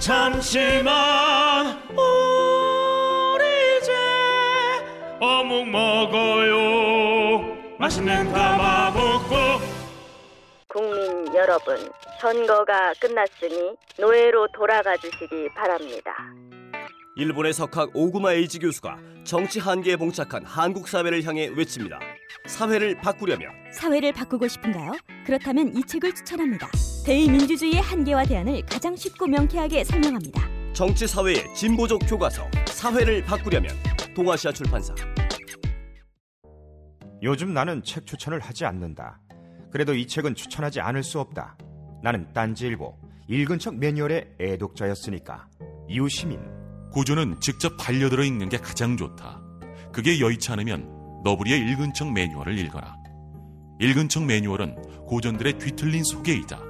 잠시만 우리 이제 어묵 먹어요 맛있는 가마복고 국민 여러분, 선거가 끝났으니 노예로 돌아가 주시기 바랍니다. 일본의 석학 오구마 에이지 교수가 정치 한계에 봉착한 한국 사회를 향해 외칩니다. 사회를 바꾸려면 사회를 바꾸고 싶은가요? 그렇다면 이 책을 추천합니다. 대의민주주의의 한계와 대안을 가장 쉽고 명쾌하게 설명합니다. 정치 사회의 진보적 교과서 사회를 바꾸려면 동아시아 출판사 요즘 나는 책 추천을 하지 않는다. 그래도 이 책은 추천하지 않을 수 없다. 나는 딴지일보 읽은 척 매뉴얼의 애독자였으니까. 이웃시민 고전은 직접 반려들어 읽는 게 가장 좋다. 그게 여의치 않으면 너부리의 읽은 척 매뉴얼을 읽어라. 읽은 척 매뉴얼은 고전들의 뒤틀린 소개이자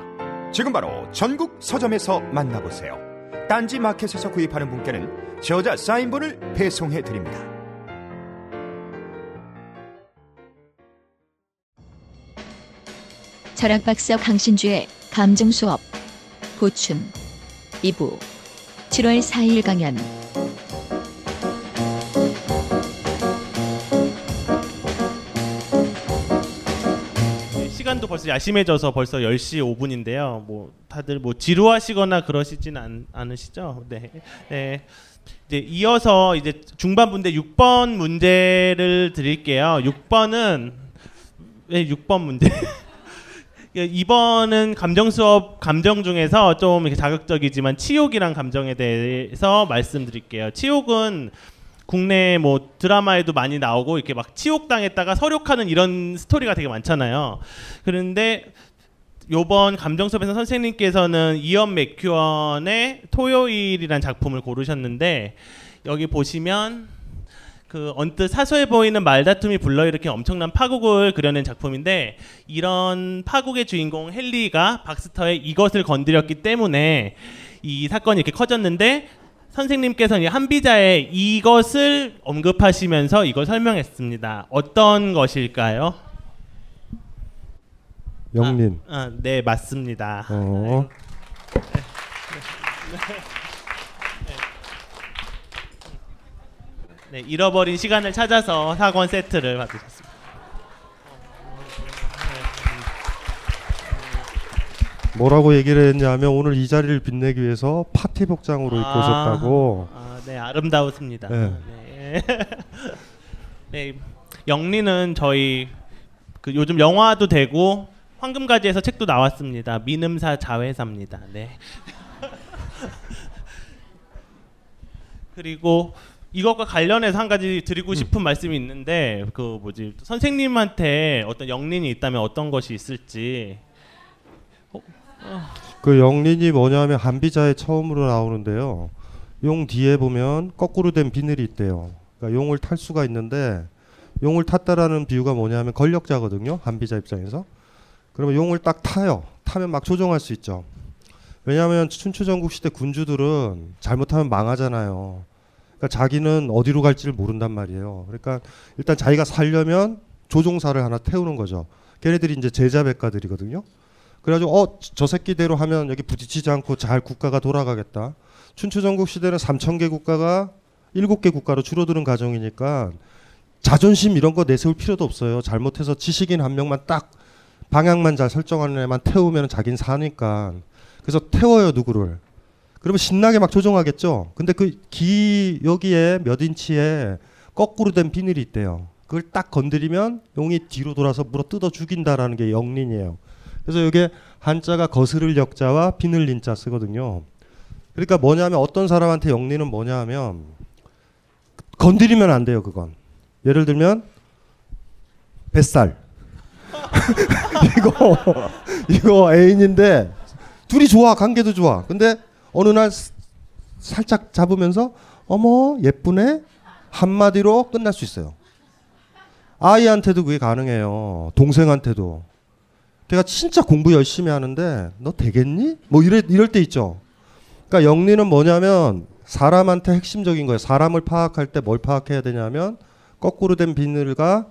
지금 바로 전국 서점에서 만나보세요. 딴지 마켓에서 구입하는 분께는 저자 사인본을 배송해 드립니다. 철학 박사 강신주의 감정 수업 보충 2부 7월 4일 강연 시간도 벌써 야심해져서 벌써 10시 5분인데요 뭐 다들 뭐 지루하시거나 그러시진 않, 않으시죠? 네. 네. 이제 이어서 이제 중반부인데 6번 문제를 드릴게요 6번은 왜 6번 문제? 이번은 감정 수업 감정 중에서 좀 자극적이지만 치욕이란 감정에 대해서 말씀드릴게요. 치욕은 국내 뭐 드라마에도 많이 나오고 이렇게 막 치욕당했다가 서력하는 이런 스토리가 되게 많잖아요. 그런데 요번 감정 수업에서 선생님께서는 이언 맥큐언의 토요일이란 작품을 고르셨는데 여기 보시면 그 언뜻 사소해 보이는 말다툼이 불러일으킨 엄청난 파국을 그려낸 작품인데 이런 파국의 주인공 헨리가 박스터의 이것을 건드렸기 때문에 이 사건이 이렇게 커졌는데 선생님께서는 한비자의 이것을 언급하시면서 이걸 설명했습니다. 어떤 것일까요? 영린. 아, 아, 네 맞습니다. 어. 네, 잃어버린 시간을 찾아서 사권 세트를 받으셨습니다. 뭐라고 얘기를 했냐면 오늘 이 자리를 빛내기 위해서 파티 복장으로 입고 오셨다고. 아, 네, 아름다웠습니다. 네. 네. 네, 영리는 저희 그 요즘 영화도 되고 황금가지에서 책도 나왔습니다. 민음사 자회사입니다. 네. 그리고 이것과 관련해서 한 가지 드리고 싶은 말씀이 있는데 그 뭐지 선생님한테 어떤 영린이 있다면 어떤 것이 있을지 그 영린이 뭐냐면 한비자에 처음으로 나오는데요. 용 뒤에 보면 거꾸로 된 비늘이 있대요. 그러니까 용을 탈 수가 있는데 용을 탔다라는 비유가 뭐냐면 권력자거든요. 한비자 입장에서. 그러면 용을 딱 타요. 타면 막 조종할 수 있죠. 왜냐하면 춘추전국 시대 군주들은 잘못하면 망하잖아요. 그러니까 자기는 어디로 갈지를 모른단 말이에요. 그러니까 일단 자기가 살려면 조종사를 하나 태우는 거죠. 걔네들이 이제 제자 백가들이거든요. 그래가지고 어 저 새끼대로 하면 여기 부딪히지 않고 잘 국가가 돌아가겠다. 춘추 전국 시대는 3천 개 국가가 7개 국가로 줄어드는 과정이니까 자존심 이런 거 내세울 필요도 없어요. 잘못해서 지식인 한 명만 딱 방향만 잘 설정하는 애만 태우면 자긴 사니까. 그래서 태워요 누구를. 그러면 신나게 막 조종하겠죠. 근데 그 기 여기에 몇 인치에 거꾸로 된 비늘이 있대요. 그걸 딱 건드리면 용이 뒤로 돌아서 물어 뜯어 죽인다라는 게 영린이에요. 그래서 이게 한자가 거스를 역자와 비늘린 자 쓰거든요. 그러니까 뭐냐면 어떤 사람한테 영리는 뭐냐면 건드리면 안 돼요 그건. 예를 들면 뱃살. 이거 이거 애인인데 둘이 좋아 관계도 좋아. 근데 어느 날 스- 살짝 잡으면서 어머 예쁘네 한마디로 끝날 수 있어요. 아이한테도 그게 가능해요. 동생한테도. 내가 진짜 공부 열심히 하는데 너 되겠니? 뭐 이래 이럴 때 있죠. 그러니까 영리는 뭐냐면 사람한테 핵심적인 거예요. 사람을 파악할 때 뭘 파악해야 되냐면 거꾸로 된 비늘과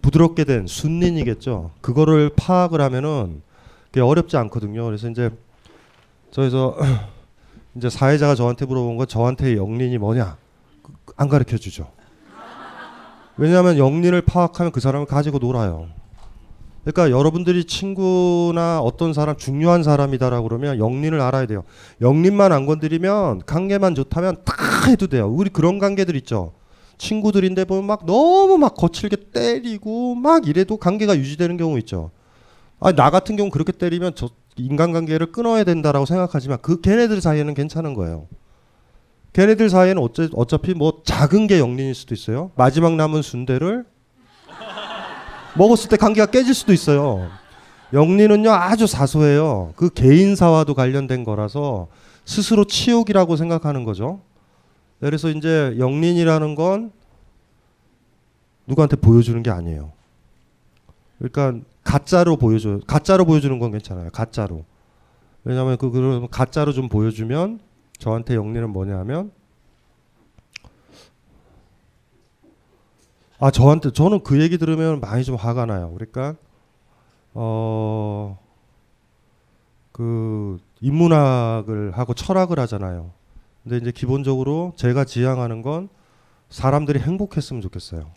부드럽게 된 순린이겠죠. 그거를 파악을 하면은 그게 어렵지 않거든요. 그래서 이제 저에서 이제 사회자가 저한테 물어본 건 저한테 영린이 뭐냐 그- 안 가르쳐 주죠. 왜냐하면 영린을 파악하면 그 사람을 가지고 놀아요. 그러니까 여러분들이 친구나 어떤 사람 중요한 사람이다라고 그러면 영린을 알아야 돼요. 영린만 안 건드리면 관계만 좋다면 다 해도 돼요. 우리 그런 관계들 있죠. 친구들인데 보면 막 너무 막 거칠게 때리고 막 이래도 관계가 유지되는 경우 있죠. 아, 나 같은 경우 그렇게 때리면 저 인간관계를 끊어야 된다라고 생각하지만 그 걔네들 사이에는 괜찮은 거예요. 걔네들 사이에는 어째, 어차피 뭐 작은 게 영린일 수도 있어요. 마지막 남은 순대를 먹었을 때 관계가 깨질 수도 있어요. 영리는요 아주 사소해요. 그 개인사와도 관련된 거라서 스스로 치욕이라고 생각하는 거죠. 그래서 이제 영린이라는 건 누구한테 보여주는 게 아니에요. 그러니까 가짜로 보여줘. 가짜로 보여주는 건 괜찮아요. 가짜로. 왜냐하면 그 그런 가짜로 좀 보여주면 저한테 영리는 뭐냐면 아 저한테 저는 그 얘기 들으면 많이 좀 화가 나요. 그러니까 어 그 인문학을 하고 철학을 하잖아요. 근데 이제 기본적으로 제가 지향하는 건 사람들이 행복했으면 좋겠어요.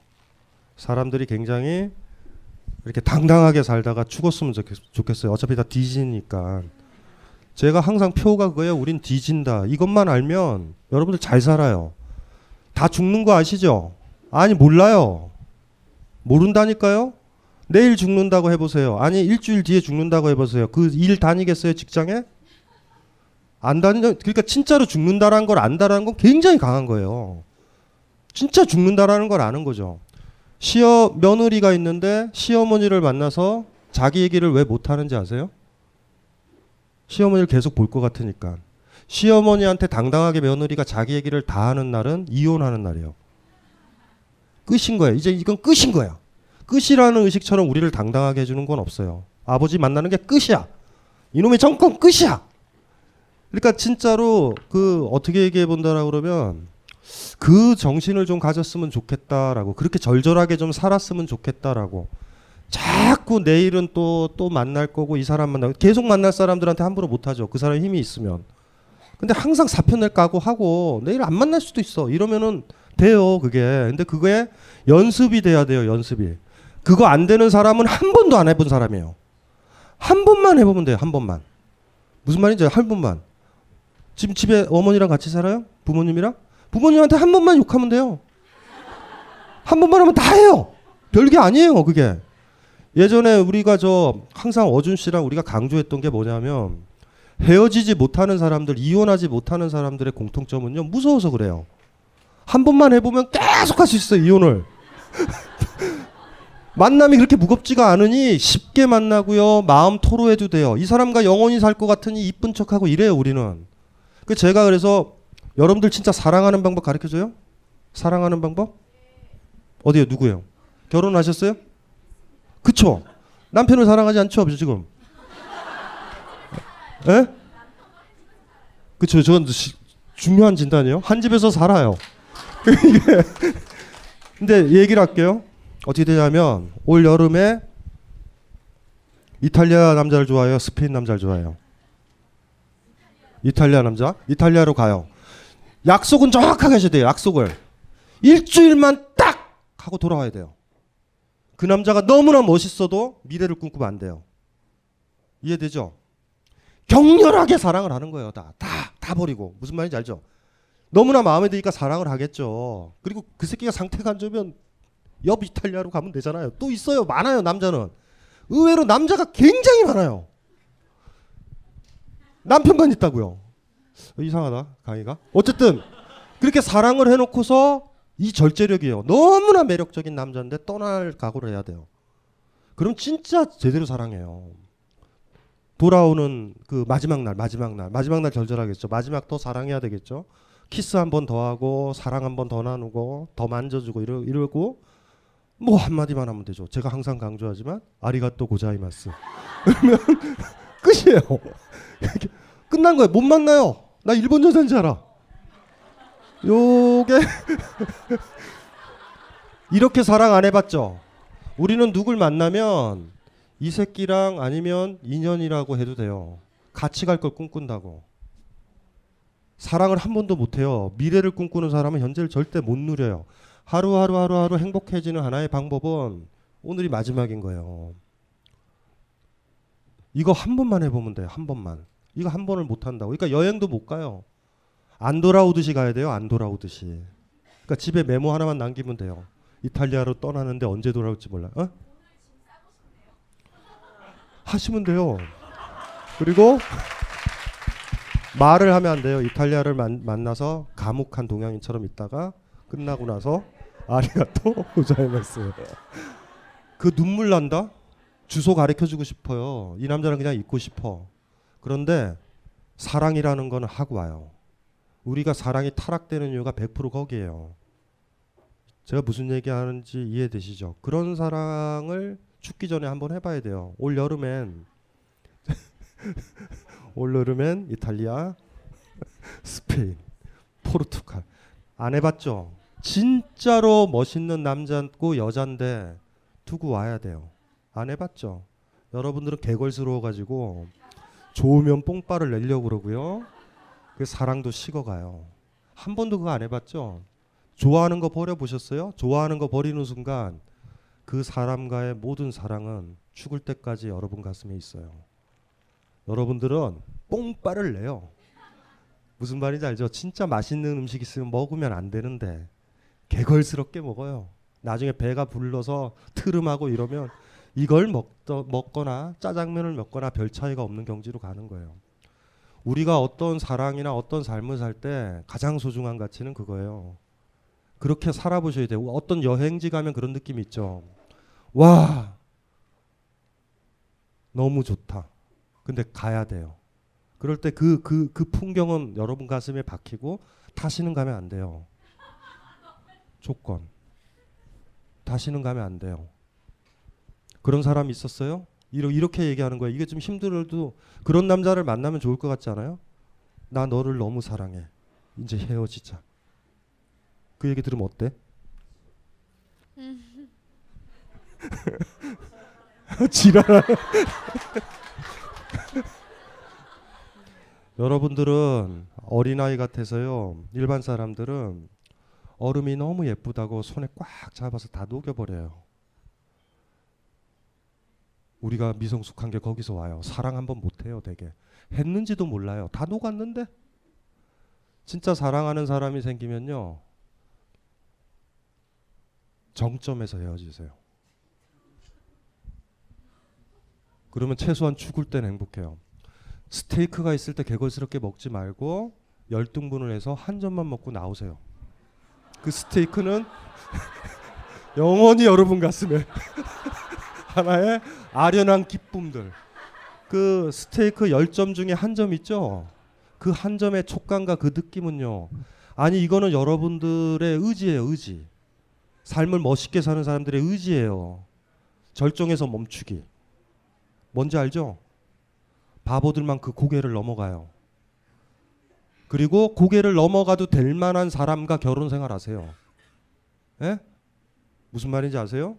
사람들이 굉장히 이렇게 당당하게 살다가 죽었으면 좋겠, 좋겠어요. 어차피 다 뒤지니까. 제가 항상 표가 그거예요. 우린 뒤진다. 이것만 알면 여러분들 잘 살아요. 다 죽는 거 아시죠? 아니 몰라요. 모른다니까요. 내일 죽는다고 해보세요. 아니 일주일 뒤에 죽는다고 해보세요. 그 일 다니겠어요 직장에? 안 다니냐? 그러니까 진짜로 죽는다라는 걸 안다라는 건 굉장히 강한 거예요. 진짜 죽는다라는 걸 아는 거죠. 시어 며느리가 있는데 시어머니를 만나서 자기 얘기를 왜 못하는지 아세요? 시어머니를 계속 볼 것 같으니까. 시어머니한테 당당하게 며느리가 자기 얘기를 다 하는 날은 이혼하는 날이에요. 끝인 거예요. 이제 이건 끝인 거야. 끝이라는 의식처럼 우리를 당당하게 해주는 건 없어요. 아버지 만나는 게 끝이야. 이놈의 정권 끝이야. 그러니까 진짜로 그 어떻게 얘기해 본다라고 그러면 그 정신을 좀 가졌으면 좋겠다라고 그렇게 절절하게 좀 살았으면 좋겠다라고 자꾸 내일은 또 또 만날 거고 이 사람 만나고 계속 만날 사람들한테 함부로 못 하죠. 그 사람 힘이 있으면. 근데 항상 사표낼 까고 하고 내일 안 만날 수도 있어. 이러면은 돼요 그게. 근데 그거에 연습이 돼야 돼요 연습이. 그거 안 되는 사람은 한 번도 안 해본 사람이에요. 한 번만 해보면 돼요 한 번만. 무슨 말인지 한 번만. 지금 집에 어머니랑 같이 살아요? 부모님이랑? 부모님한테 한 번만 욕하면 돼요. 한 번만 하면 다 해요. 별게 아니에요, 그게. 예전에 우리가 저 항상 어준 씨랑 우리가 강조했던 게 뭐냐면 헤어지지 못하는 사람들, 이혼하지 못하는 사람들의 공통점은요, 무서워서 그래요. 한 번만 해보면 계속 할 수 있어요, 이혼을. 만남이 그렇게 무겁지가 않으니 쉽게 만나고요, 마음 토로해도 돼요. 이 사람과 영원히 살 것 같으니 이쁜 척하고 이래요, 우리는. 그 제가 그래서 여러분들 진짜 사랑하는 방법 가르쳐 줘요? 사랑하는 방법? 어디요? 누구예요? 결혼하셨어요? 그쵸? 남편을 사랑하지 않죠, 지금? 예? 그렇죠. 저건 시- 중요한 진단이에요. 한 집에서 살아요. 이게 근데 얘기를 할게요. 어떻게 되냐면 올 여름에 이탈리아 남자를 좋아해요. 스페인 남자를 좋아해요. 이탈리아 남자? 이탈리아로 가요. 약속은 정확하게 하셔야 돼요. 약속을 일주일만 딱 하고 돌아와야 돼요. 그 남자가 너무나 멋있어도 미래를 꿈꾸면 안 돼요. 이해되죠? 격렬하게 사랑을 하는 거예요. 다, 다, 다 버리고. 무슨 말인지 알죠? 너무나 마음에 드니까 사랑을 하겠죠. 그리고 그 새끼가 상태가 안 좋으면 옆 이탈리아로 가면 되잖아요. 또 있어요. 많아요. 남자는. 의외로 남자가 굉장히 많아요. 남편만 있다고요. 이상하다. 강의가. 어쨌든 그렇게 사랑을 해놓고서 이 절제력이에요. 너무나 매력적인 남자인데 떠날 각오를 해야 돼요. 그럼 진짜 제대로 사랑해요. 돌아오는 그 마지막 날, 마지막 날, 마지막 날 절절하겠죠. 마지막 더 사랑해야 되겠죠. 키스 한 번 더 하고 사랑 한 번 더 나누고 더 만져주고 이러, 이러고 뭐 한마디만 하면 되죠. 제가 항상 강조하지만 아리가또 고자이마스. 그러면 끝이에요. 끝난 거예요. 못 만나요. 나 일본 여자인지 알아. 요게 이렇게 사랑 안 해봤죠. 우리는 누굴 만나면 이 새끼랑 아니면 인연이라고 해도 돼요. 같이 갈 걸 꿈꾼다고. 사랑을 한 번도 못 해요. 미래를 꿈꾸는 사람은 현재를 절대 못 누려요. 하루하루 하루하루 행복해지는 하나의 방법은 오늘이 마지막인 거예요. 이거 한 번만 해보면 돼요. 한 번만. 이거 한 번을 못 한다고. 그러니까 여행도 못 가요. 안 돌아오듯이 가야 돼요. 안 돌아오듯이. 그러니까 집에 메모 하나만 남기면 돼요. 이탈리아로 떠나는데 언제 돌아올지 몰라. 어? 하시면 돼요. 그리고 말을 하면 안 돼요. 이탈리아를 만, 만나서 감옥한 동양인처럼 있다가 끝나고 나서 아리가또 고자이마스. 그 눈물 난다. 주소 가르쳐 주고 싶어요. 이 남자랑 그냥 있고 싶어. 그런데 사랑이라는 거는 하고 와요. 우리가 사랑이 타락되는 이유가 100% 거기에요. 제가 무슨 얘기하는지 이해되시죠? 그런 사랑을 죽기 전에 한번 해봐야 돼요. 올 여름엔 올 여름엔 이탈리아, 스페인, 포르투갈 안 해봤죠? 진짜로 멋있는 남자고 여잔데 두고 와야 돼요. 안 해봤죠? 여러분들은 개걸스러워가지고 좋으면 뽕빠를 내려고 그러고요. 그 사랑도 식어가요. 한 번도 그거 안 해봤죠? 좋아하는 거 버려보셨어요? 좋아하는 거 버리는 순간 그 사람과의 모든 사랑은 죽을 때까지 여러분 가슴에 있어요. 여러분들은 뽕빠를 내요. 무슨 말인지 알죠? 진짜 맛있는 음식 있으면 먹으면 안 되는데 개걸스럽게 먹어요. 나중에 배가 불러서 트름하고 이러면 이걸 먹더, 먹거나 짜장면을 먹거나 별 차이가 없는 경지로 가는 거예요. 우리가 어떤 사랑이나 어떤 삶을 살 때 가장 소중한 가치는 그거예요. 그렇게 살아보셔야 돼요. 어떤 여행지 가면 그런 느낌 있죠. 와, 너무 좋다. 근데 가야 돼요. 그럴 때 그 그 그 풍경은 여러분 가슴에 박히고 다시는 가면 안 돼요. 조건. 다시는 가면 안 돼요. 그런 사람 있었어요? 이렇게 얘기하는 거예요. 이게 좀 힘들어도 그런 남자를 만나면 좋을 것 같지 않아요? 나 너를 너무 사랑해. 이제 헤어지자. 그 얘기 들으면 어때? 지랄. 여러분들은 어린아이 같아서요. 일반 사람들은 얼음이 너무 예쁘다고 손에 꽉 잡아서 다 녹여버려요. 우리가 미성숙한 게 거기서 와요. 사랑 한번 못해요, 되게. 했는지도 몰라요. 다 녹았는데. 진짜 사랑하는 사람이 생기면요. 정점에서 헤어지세요. 그러면 최소한 죽을 땐 행복해요. 스테이크가 있을 때 개걸스럽게 먹지 말고 열등분을 해서 한 점만 먹고 나오세요. 그 스테이크는 영원히 여러분 가슴에 하나의 아련한 기쁨들. 그 스테이크 10점 중에 한 점 있죠? 그 한 점의 촉감과 그 느낌은요. 아니 이거는 여러분들의 의지예요, 의지. 삶을 멋있게 사는 사람들의 의지예요. 절정에서 멈추기. 뭔지 알죠? 바보들만 그 고개를 넘어가요. 그리고 고개를 넘어가도 될 만한 사람과 결혼 생활하세요. 예? 무슨 말인지 아세요?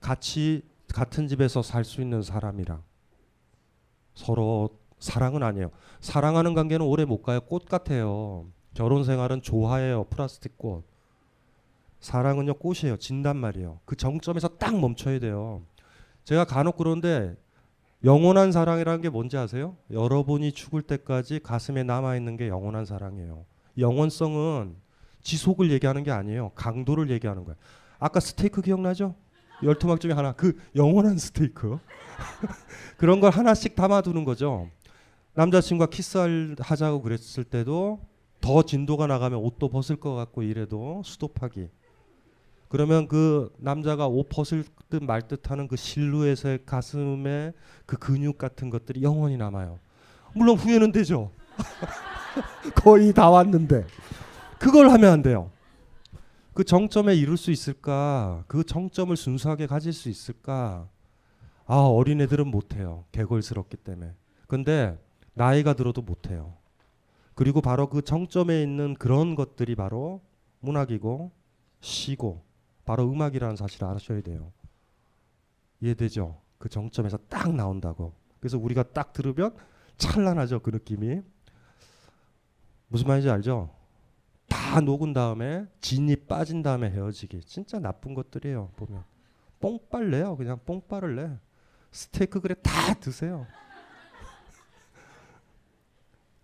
같이 같은 집에서 살 수 있는 사람이랑 서로 사랑은 아니에요. 사랑하는 관계는 오래 못 가요. 꽃 같아요. 결혼 생활은 조화예요. 플라스틱 꽃. 사랑은요 꽃이에요. 진단 말이에요. 그 정점에서 딱 멈춰야 돼요. 제가 간혹 그런데 영원한 사랑이라는 게 뭔지 아세요? 여러분이 죽을 때까지 가슴에 남아 있는 게 영원한 사랑이에요. 영원성은 지속을 얘기하는 게 아니에요. 강도를 얘기하는 거예요. 아까 스테이크 기억나죠? 열토막 중에 하나 그 영원한 스테이크 그런 걸 하나씩 담아두는 거죠. 남자친구가 키스하자고 그랬을 때도 더 진도가 나가면 옷도 벗을 것 같고 이래도 수도파기. 그러면 그 남자가 옷 벗을 듯 말 듯하는 그 실루엣의 가슴에 그 근육 같은 것들이 영원히 남아요. 물론 후회는 되죠. 거의 다 왔는데 그걸 하면 안 돼요. 그 정점에 이룰 수 있을까? 그 정점을 순수하게 가질 수 있을까? 아 어린애들은 못해요. 개걸스럽기 때문에. 근데 나이가 들어도 못해요. 그리고 바로 그 정점에 있는 그런 것들이 바로 문학이고 시고 바로 음악이라는 사실을 아셔야 돼요. 이해되죠? 그 정점에서 딱 나온다고. 그래서 우리가 딱 들으면 찬란하죠 그 느낌이. 무슨 말인지 알죠? 다 녹은 다음에 진이 빠진 다음에 헤어지기. 진짜 나쁜 것들이에요 보면. 뽕빨래요 그냥 뽕빨을 내. 스테이크 그래 다 드세요.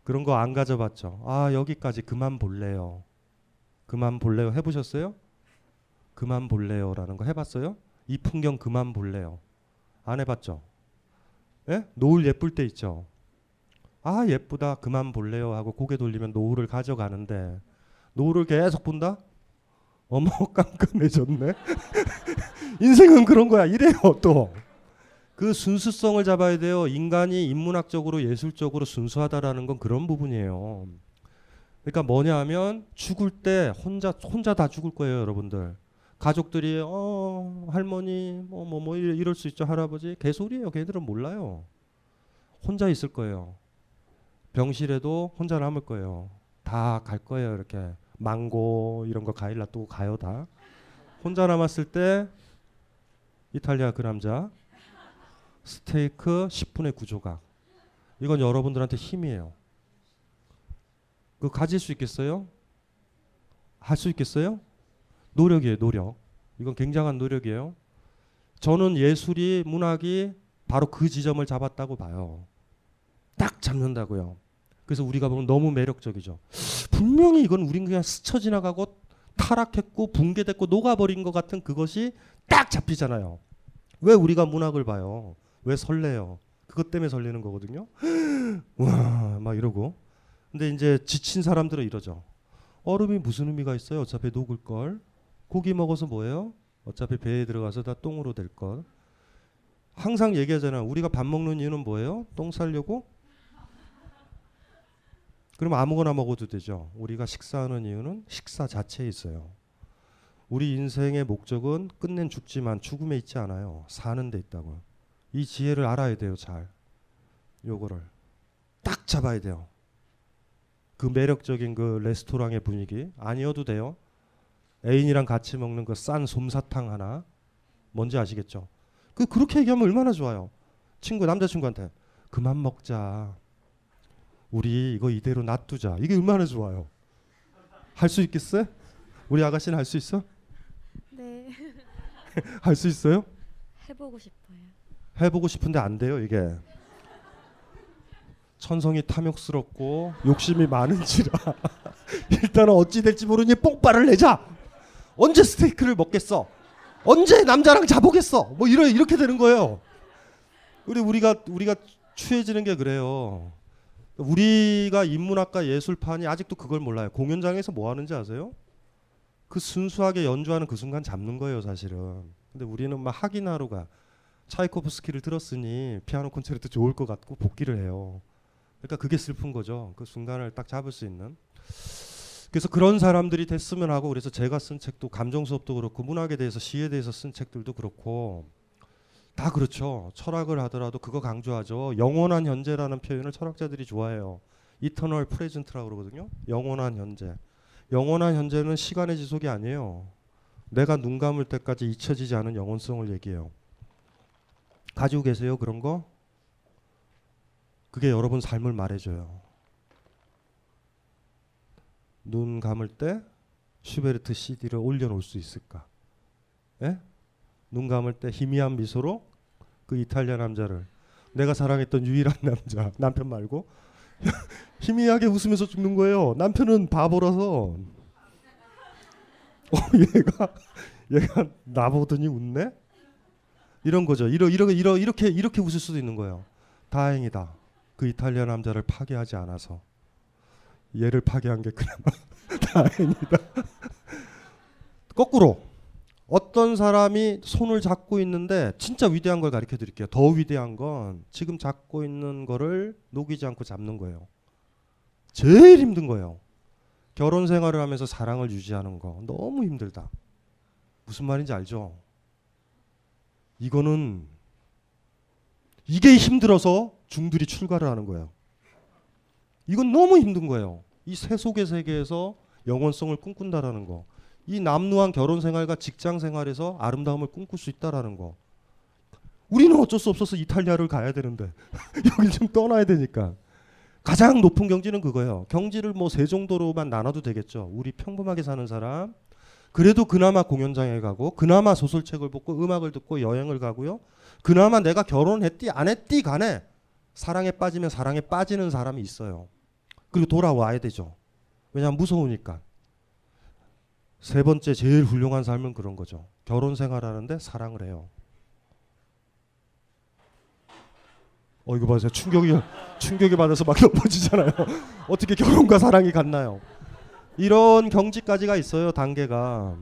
그런 거 안 가져봤죠. 아 여기까지 그만 볼래요. 그만 볼래요 해보셨어요? 그만 볼래요라는 거 해봤어요? 이 풍경 그만 볼래요. 안 해봤죠? 예? 노을 예쁠 때 있죠. 아 예쁘다 그만 볼래요 하고 고개 돌리면 노을을 가져가는데 노을을 계속 본다? 어머 깜깜해졌네. 인생은 그런 거야. 이래요 또. 그 순수성을 잡아야 돼요. 인간이 인문학적으로 예술적으로 순수하다라는 건 그런 부분이에요. 그러니까 뭐냐 하면 죽을 때 혼자 혼자 다 죽을 거예요, 여러분들. 가족들이 어 할머니 뭐뭐 뭐 이럴 수 있죠. 할아버지. 개소리예요. 걔들은 몰라요. 혼자 있을 거예요. 병실에도 혼자 남을 거예요. 다 갈 거예요 이렇게. 망고 이런 거 과일 놔두고 가요 다. 혼자 남았을 때 이탈리아 그 남자 스테이크 10분의 구조각. 이건 여러분들한테 힘이에요. 그 가질 수 있겠어요? 할 수 있겠어요 노력이에요, 노력. 이건 굉장한 노력이에요. 저는 예술이 문학이 바로 그 지점을 잡았다고 봐요. 딱 잡는다고요. 그래서 우리가 보면 너무 매력적이죠. 분명히 이건 우린 그냥 스쳐 지나가고 타락했고 붕괴됐고 녹아버린 것 같은 그것이 딱 잡히잖아요. 왜 우리가 문학을 봐요? 왜 설레요? 그것 때문에 설레는 거거든요. 와, 막 이러고. 근데 이제 지친 사람들은 이러죠. 얼음이 무슨 의미가 있어요? 어차피 녹을 걸. 고기 먹어서 뭐예요? 어차피 배에 들어가서 다 똥으로 될 것. 항상 얘기하잖아. 우리가 밥 먹는 이유는 뭐예요? 똥 살려고? 그럼 아무거나 먹어도 되죠. 우리가 식사하는 이유는 식사 자체에 있어요. 우리 인생의 목적은 끝낸 죽지만 죽음에 있지 않아요. 사는 데 있다고. 이 지혜를 알아야 돼요, 잘. 요거를 딱 잡아야 돼요. 그 매력적인 그 레스토랑의 분위기 아니어도 돼요. 애인이랑 같이 먹는 그 싼 솜사탕 하나 뭔지 아시겠죠? 그 그렇게 얘기하면 얼마나 좋아요. 친구 남자친구한테 그만 먹자. 우리 이거 이대로 놔두자. 이게 얼마나 좋아요. 할 수 있겠어요? 우리 아가씨는 할 수 있어? 네. 할 수 있어요? 해보고 싶어요. 해보고 싶은데 안 돼요 이게. 천성이 탐욕스럽고 욕심이 많은지라 일단은 어찌 될지 모르니 뽕빠를 내자. 언제 스테이크를 먹겠어? 언제 남자랑 자보겠어? 뭐 이러 이렇게 되는 거예요. 우리 우리가 우리가 추해지는 게 그래요. 우리가 인문학과 예술판이 아직도 그걸 몰라요. 공연장에서 뭐 하는지 아세요? 그 순수하게 연주하는 그 순간 잡는 거예요, 사실은. 근데 우리는 막 확인하러 가. 차이코프스키를 들었으니 피아노 콘체르트 좋을 것 같고 복귀를 해요. 그러니까 그게 슬픈 거죠. 그 순간을 딱 잡을 수 있는. 그래서 그런 사람들이 됐으면 하고 그래서 제가 쓴 책도 감정 수업도 그렇고 문학에 대해서 시에 대해서 쓴 책들도 그렇고 다 그렇죠. 철학을 하더라도 그거 강조하죠. 영원한 현재라는 표현을 철학자들이 좋아해요. eternal present라고 그러거든요. 영원한 현재. 영원한 현재는 시간의 지속이 아니에요. 내가 눈 감을 때까지 잊혀지지 않은 영원성을 얘기해요. 가지고 계세요 그런 거? 그게 여러분 삶을 말해줘요. 눈 감을 때 슈베르트 CD를 올려놓을 수 있을까? 예? 눈 감을 때 희미한 미소로 그 이탈리아 남자를 내가 사랑했던 유일한 남자 남편 말고 희미하게 웃으면서 죽는 거예요. 남편은 바보라서 어, 얘가 얘가 나보더니 웃네. 이런 거죠. 이러 이러 이러 이렇게 이렇게 웃을 수도 있는 거예요. 다행이다. 그 이탈리아 남자를 파괴하지 않아서 얘를 파괴한 게 그나마 다행이다. 거꾸로 어떤 사람이 손을 잡고 있는데 진짜 위대한 걸 가르쳐 드릴게요. 더 위대한 건 지금 잡고 있는 거를 녹이지 않고 잡는 거예요. 제일 힘든 거예요. 결혼 생활을 하면서 사랑을 유지하는 거 너무 힘들다. 무슨 말인지 알죠? 이거는 이게 힘들어서 중들이 출가를 하는 거예요. 이건 너무 힘든 거예요. 이 세속의 세계에서 영원성을 꿈꾼다라는 거. 이 남루한 결혼 생활과 직장 생활에서 아름다움을 꿈꿀 수 있다라는 거. 우리는 어쩔 수 없어서 이탈리아를 가야 되는데 여기 좀 떠나야 되니까. 가장 높은 경지는 그거예요. 경지를 뭐 세 정도로만 나눠도 되겠죠. 우리 평범하게 사는 사람. 그래도 그나마 공연장에 가고 그나마 소설책을 보고 음악을 듣고 여행을 가고요. 그나마 내가 결혼했디 안 했디 간에 사랑에 빠지면 사랑에 빠지는 사람이 있어요. 그리고 돌아와야 되죠. 왜냐하면 무서우니까. 세 번째 제일 훌륭한 삶은 그런 거죠. 결혼 생활하는데 사랑을 해요. 어 이거 봐세요. 충격이 충격이 받아서 막 넘어지잖아요. 어떻게 결혼과 사랑이 같나요? 이런 경지까지가 있어요. 단계가.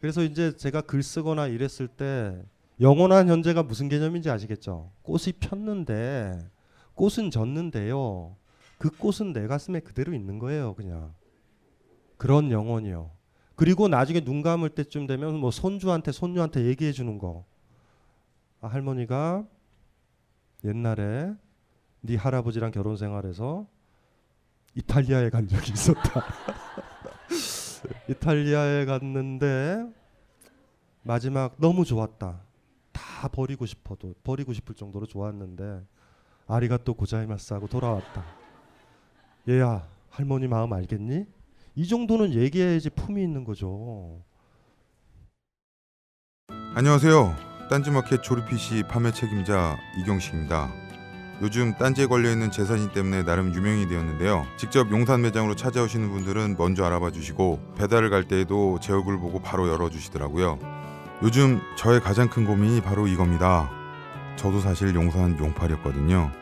그래서 이제 제가 글 쓰거나 이랬을 때 영원한 현재가 무슨 개념인지 아시겠죠? 꽃이 폈는데 꽃은 졌는데요. 그 꽃은 내 가슴에 그대로 있는 거예요, 그냥. 그런 영혼이요. 그리고 나중에 눈 감을 때쯤 되면 뭐 손주한테 손녀한테 얘기해 주는 거. 아, 할머니가 옛날에 네 할아버지랑 결혼 생활해서 이탈리아에 간 적이 있었다. 이탈리아에 갔는데 마지막 너무 좋았다. 다 버리고 싶어도 버리고 싶을 정도로 좋았는데 아리가또 고자이마스 하고 돌아왔다. 얘야 할머니 마음 알겠니? 이 정도는 얘기해야지 품이 있는 거죠. 안녕하세요. 딴지마켓 조립 PC 판매 책임자 이경식입니다. 요즘 딴지에 걸려있는 재산이 때문에 나름 유명이 되었는데요. 직접 용산 매장으로 찾아오시는 분들은 먼저 알아봐 주시고 배달을 갈 때에도 제 얼굴 보고 바로 열어주시더라고요. 요즘 저의 가장 큰 고민이 바로 이겁니다. 저도 사실 용산 용팔이었거든요.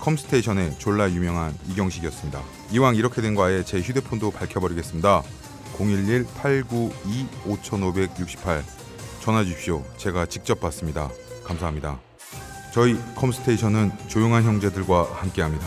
컴스테이션의 졸라 유명한 이경식이었습니다. 이왕 이렇게 된 거 아예 제 휴대폰도 밝혀버리겠습니다. 011-892-5568 전화 주십시오. 제가 직접 받습니다. 감사합니다. 저희 컴스테이션은 조용한 형제들과 함께합니다.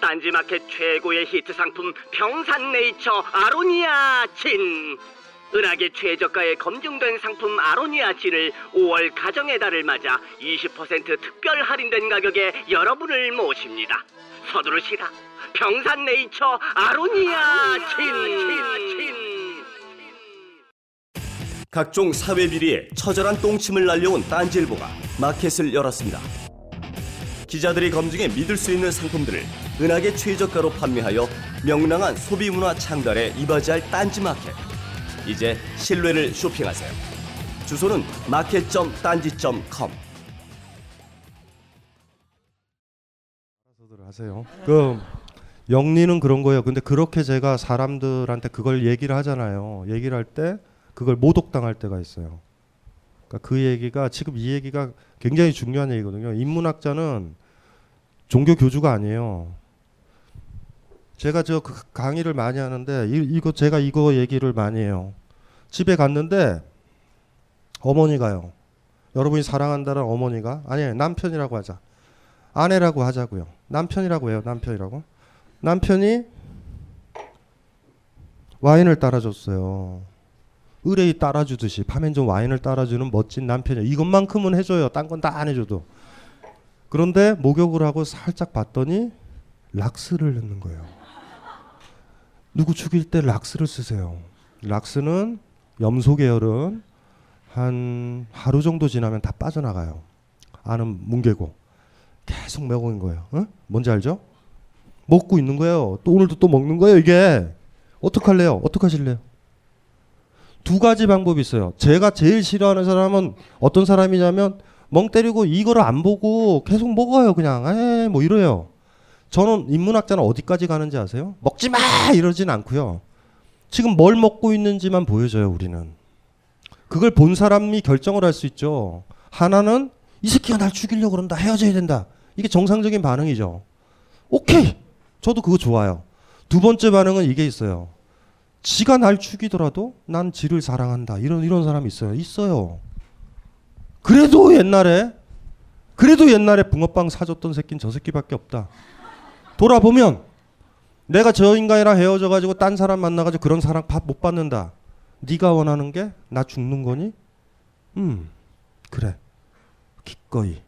딴지마켓 최고의 히트 상품 평산네이처 아로니아 진. 은하계 최저가에 검증된 상품 아로니아 진을 5월 가정의 달을 맞아 20% 특별 할인된 가격에 여러분을 모십니다. 서두르시라 평산네이처 아로니아 진. 각종 사회 비리에 처절한 똥침을 날려온 딴지일보가 마켓을 열었습니다. 기자들이 검증해 믿을 수 있는 상품들을 은하계 최저가로 판매하여 명랑한 소비 문화 창달에 이바지할 딴지 마켓. 이제 신뢰를 쇼핑하세요. 주소는 마켓.딴지.com. 하세요. 그 영리는 그런 거예요. 근데 그렇게 제가 사람들한테 그걸 얘기를 하잖아요. 얘기를 할 때 그걸 모독당할 때가 있어요. 그러니까 그 얘기가 지금 이 얘기가 굉장히 중요한 얘기거든요. 인문학자는 종교 교주가 아니에요. 제가 저 그 강의를 많이 하는데 이, 이거 제가 이거 얘기를 많이 해요. 집에 갔는데 어머니가요. 여러분이 사랑한다는 어머니가 아니 남편이라고 하자. 아내라고 하자고요. 남편이라고 해요. 남편이라고. 남편이 와인을 따라줬어요. 의뢰이 따라주듯이 파면좀 와인을 따라주는 멋진 남편이에요. 이것만큼은 해줘요. 딴 건 다 안 해줘도. 그런데 목욕을 하고 살짝 봤더니 락스를 넣는 거예요. 누구 죽일 때 락스를 쓰세요. 락스는 염소 계열은 한 하루 정도 지나면 다 빠져나가요. 안은 뭉개고 계속 먹은 거예요. 어? 뭔지 알죠? 먹고 있는 거예요. 또 오늘도 또 먹는 거예요. 이게 어떡할래요? 어떡하실래요? 두 가지 방법이 있어요. 제가 제일 싫어하는 사람은 어떤 사람이냐면 멍 때리고 이거를 안 보고 계속 먹어요. 그냥 에뭐 뭐 이래요. 저는 인문학자는 어디까지 가는지 아세요? 먹지 마 이러진 않고요. 지금 뭘 먹고 있는지만 보여줘요. 우리는 그걸 본 사람이 결정을 할 수 있죠. 하나는 이 새끼가 날 죽이려고 그런다. 헤어져야 된다. 이게 정상적인 반응이죠. 오케이. 저도 그거 좋아요. 두 번째 반응은 이게 있어요. 지가 날 죽이더라도 난 지를 사랑한다. 이런 이런 사람이 있어요. 있어요. 그래도 옛날에 그래도 옛날에 붕어빵 사줬던 새끼는 저 새끼밖에 없다. 돌아보면 내가 저 인간이랑 헤어져 가지고 딴 사람 만나 가지고 그런 사랑 밥 못 받는다. 네가 원하는 게 나 죽는 거니? 음. 그래. 기꺼이.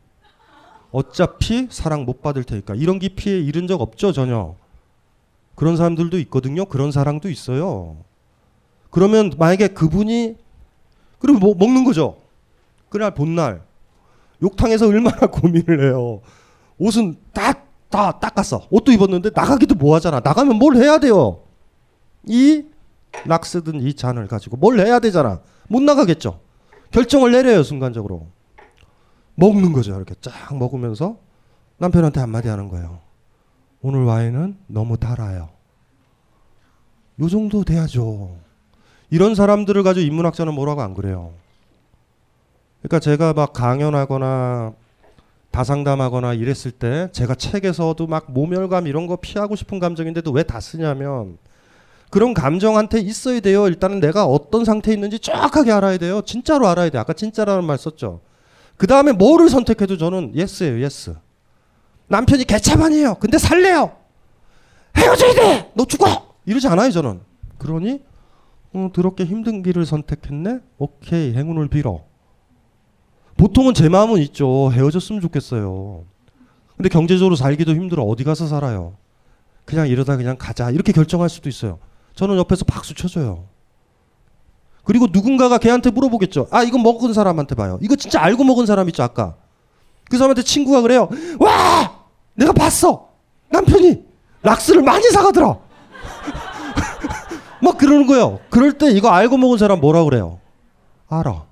어차피 사랑 못 받을 테니까. 이런 깊이에 이른 적 없죠, 전혀. 그런 사람들도 있거든요. 그런 사랑도 있어요. 그러면 만약에 그분이 그럼 뭐 먹는 거죠. 그날 본날 욕탕에서 얼마나 고민을 해요. 옷은 다, 다 닦았어. 옷도 입었는데 나가기도 뭐 하잖아. 나가면 뭘 해야 돼요. 이 락스든 이 잔을 가지고 뭘 해야 되잖아. 못 나가겠죠. 결정을 내려요, 순간적으로. 먹는 거죠. 이렇게 쫙 먹으면서 남편한테 한마디 하는 거예요. 오늘 와인은 너무 달아요. 요 정도 돼야죠. 이런 사람들을 가지고 인문학자는 뭐라고 안 그래요. 그러니까 제가 막 강연하거나 다상담하거나 이랬을 때 제가 책에서도 막 모멸감 이런 거 피하고 싶은 감정인데도 왜 다 쓰냐면 그런 감정한테 있어야 돼요. 일단은 내가 어떤 상태에 있는지 정확하게 알아야 돼요. 진짜로 알아야 돼. 아까 진짜라는 말 썼죠. 그 다음에 뭐를 선택해도 저는 yes예요. Yes. 남편이 개차반이에요. 근데 살래요. 헤어져야 돼. 너 죽어. 이러지 않아요. 저는. 그러니 어, 더럽게 힘든 길을 선택했네. 오케이 행운을 빌어. 보통은 제 마음은 있죠. 헤어졌으면 좋겠어요. 근데 경제적으로 살기도 힘들어. 어디 가서 살아요. 그냥 이러다 그냥 가자. 이렇게 결정할 수도 있어요. 저는 옆에서 박수 쳐줘요. 그리고 누군가가 걔한테 물어보겠죠. 아, 이거 먹은 사람한테 봐요. 이거 진짜 알고 먹은 사람 있죠, 아까. 그 사람한테 친구가 그래요. 와! 내가 봤어! 남편이 락스를 많이 사가더라! 막 그러는 거예요. 그럴 때 이거 알고 먹은 사람 뭐라 그래요? 알아.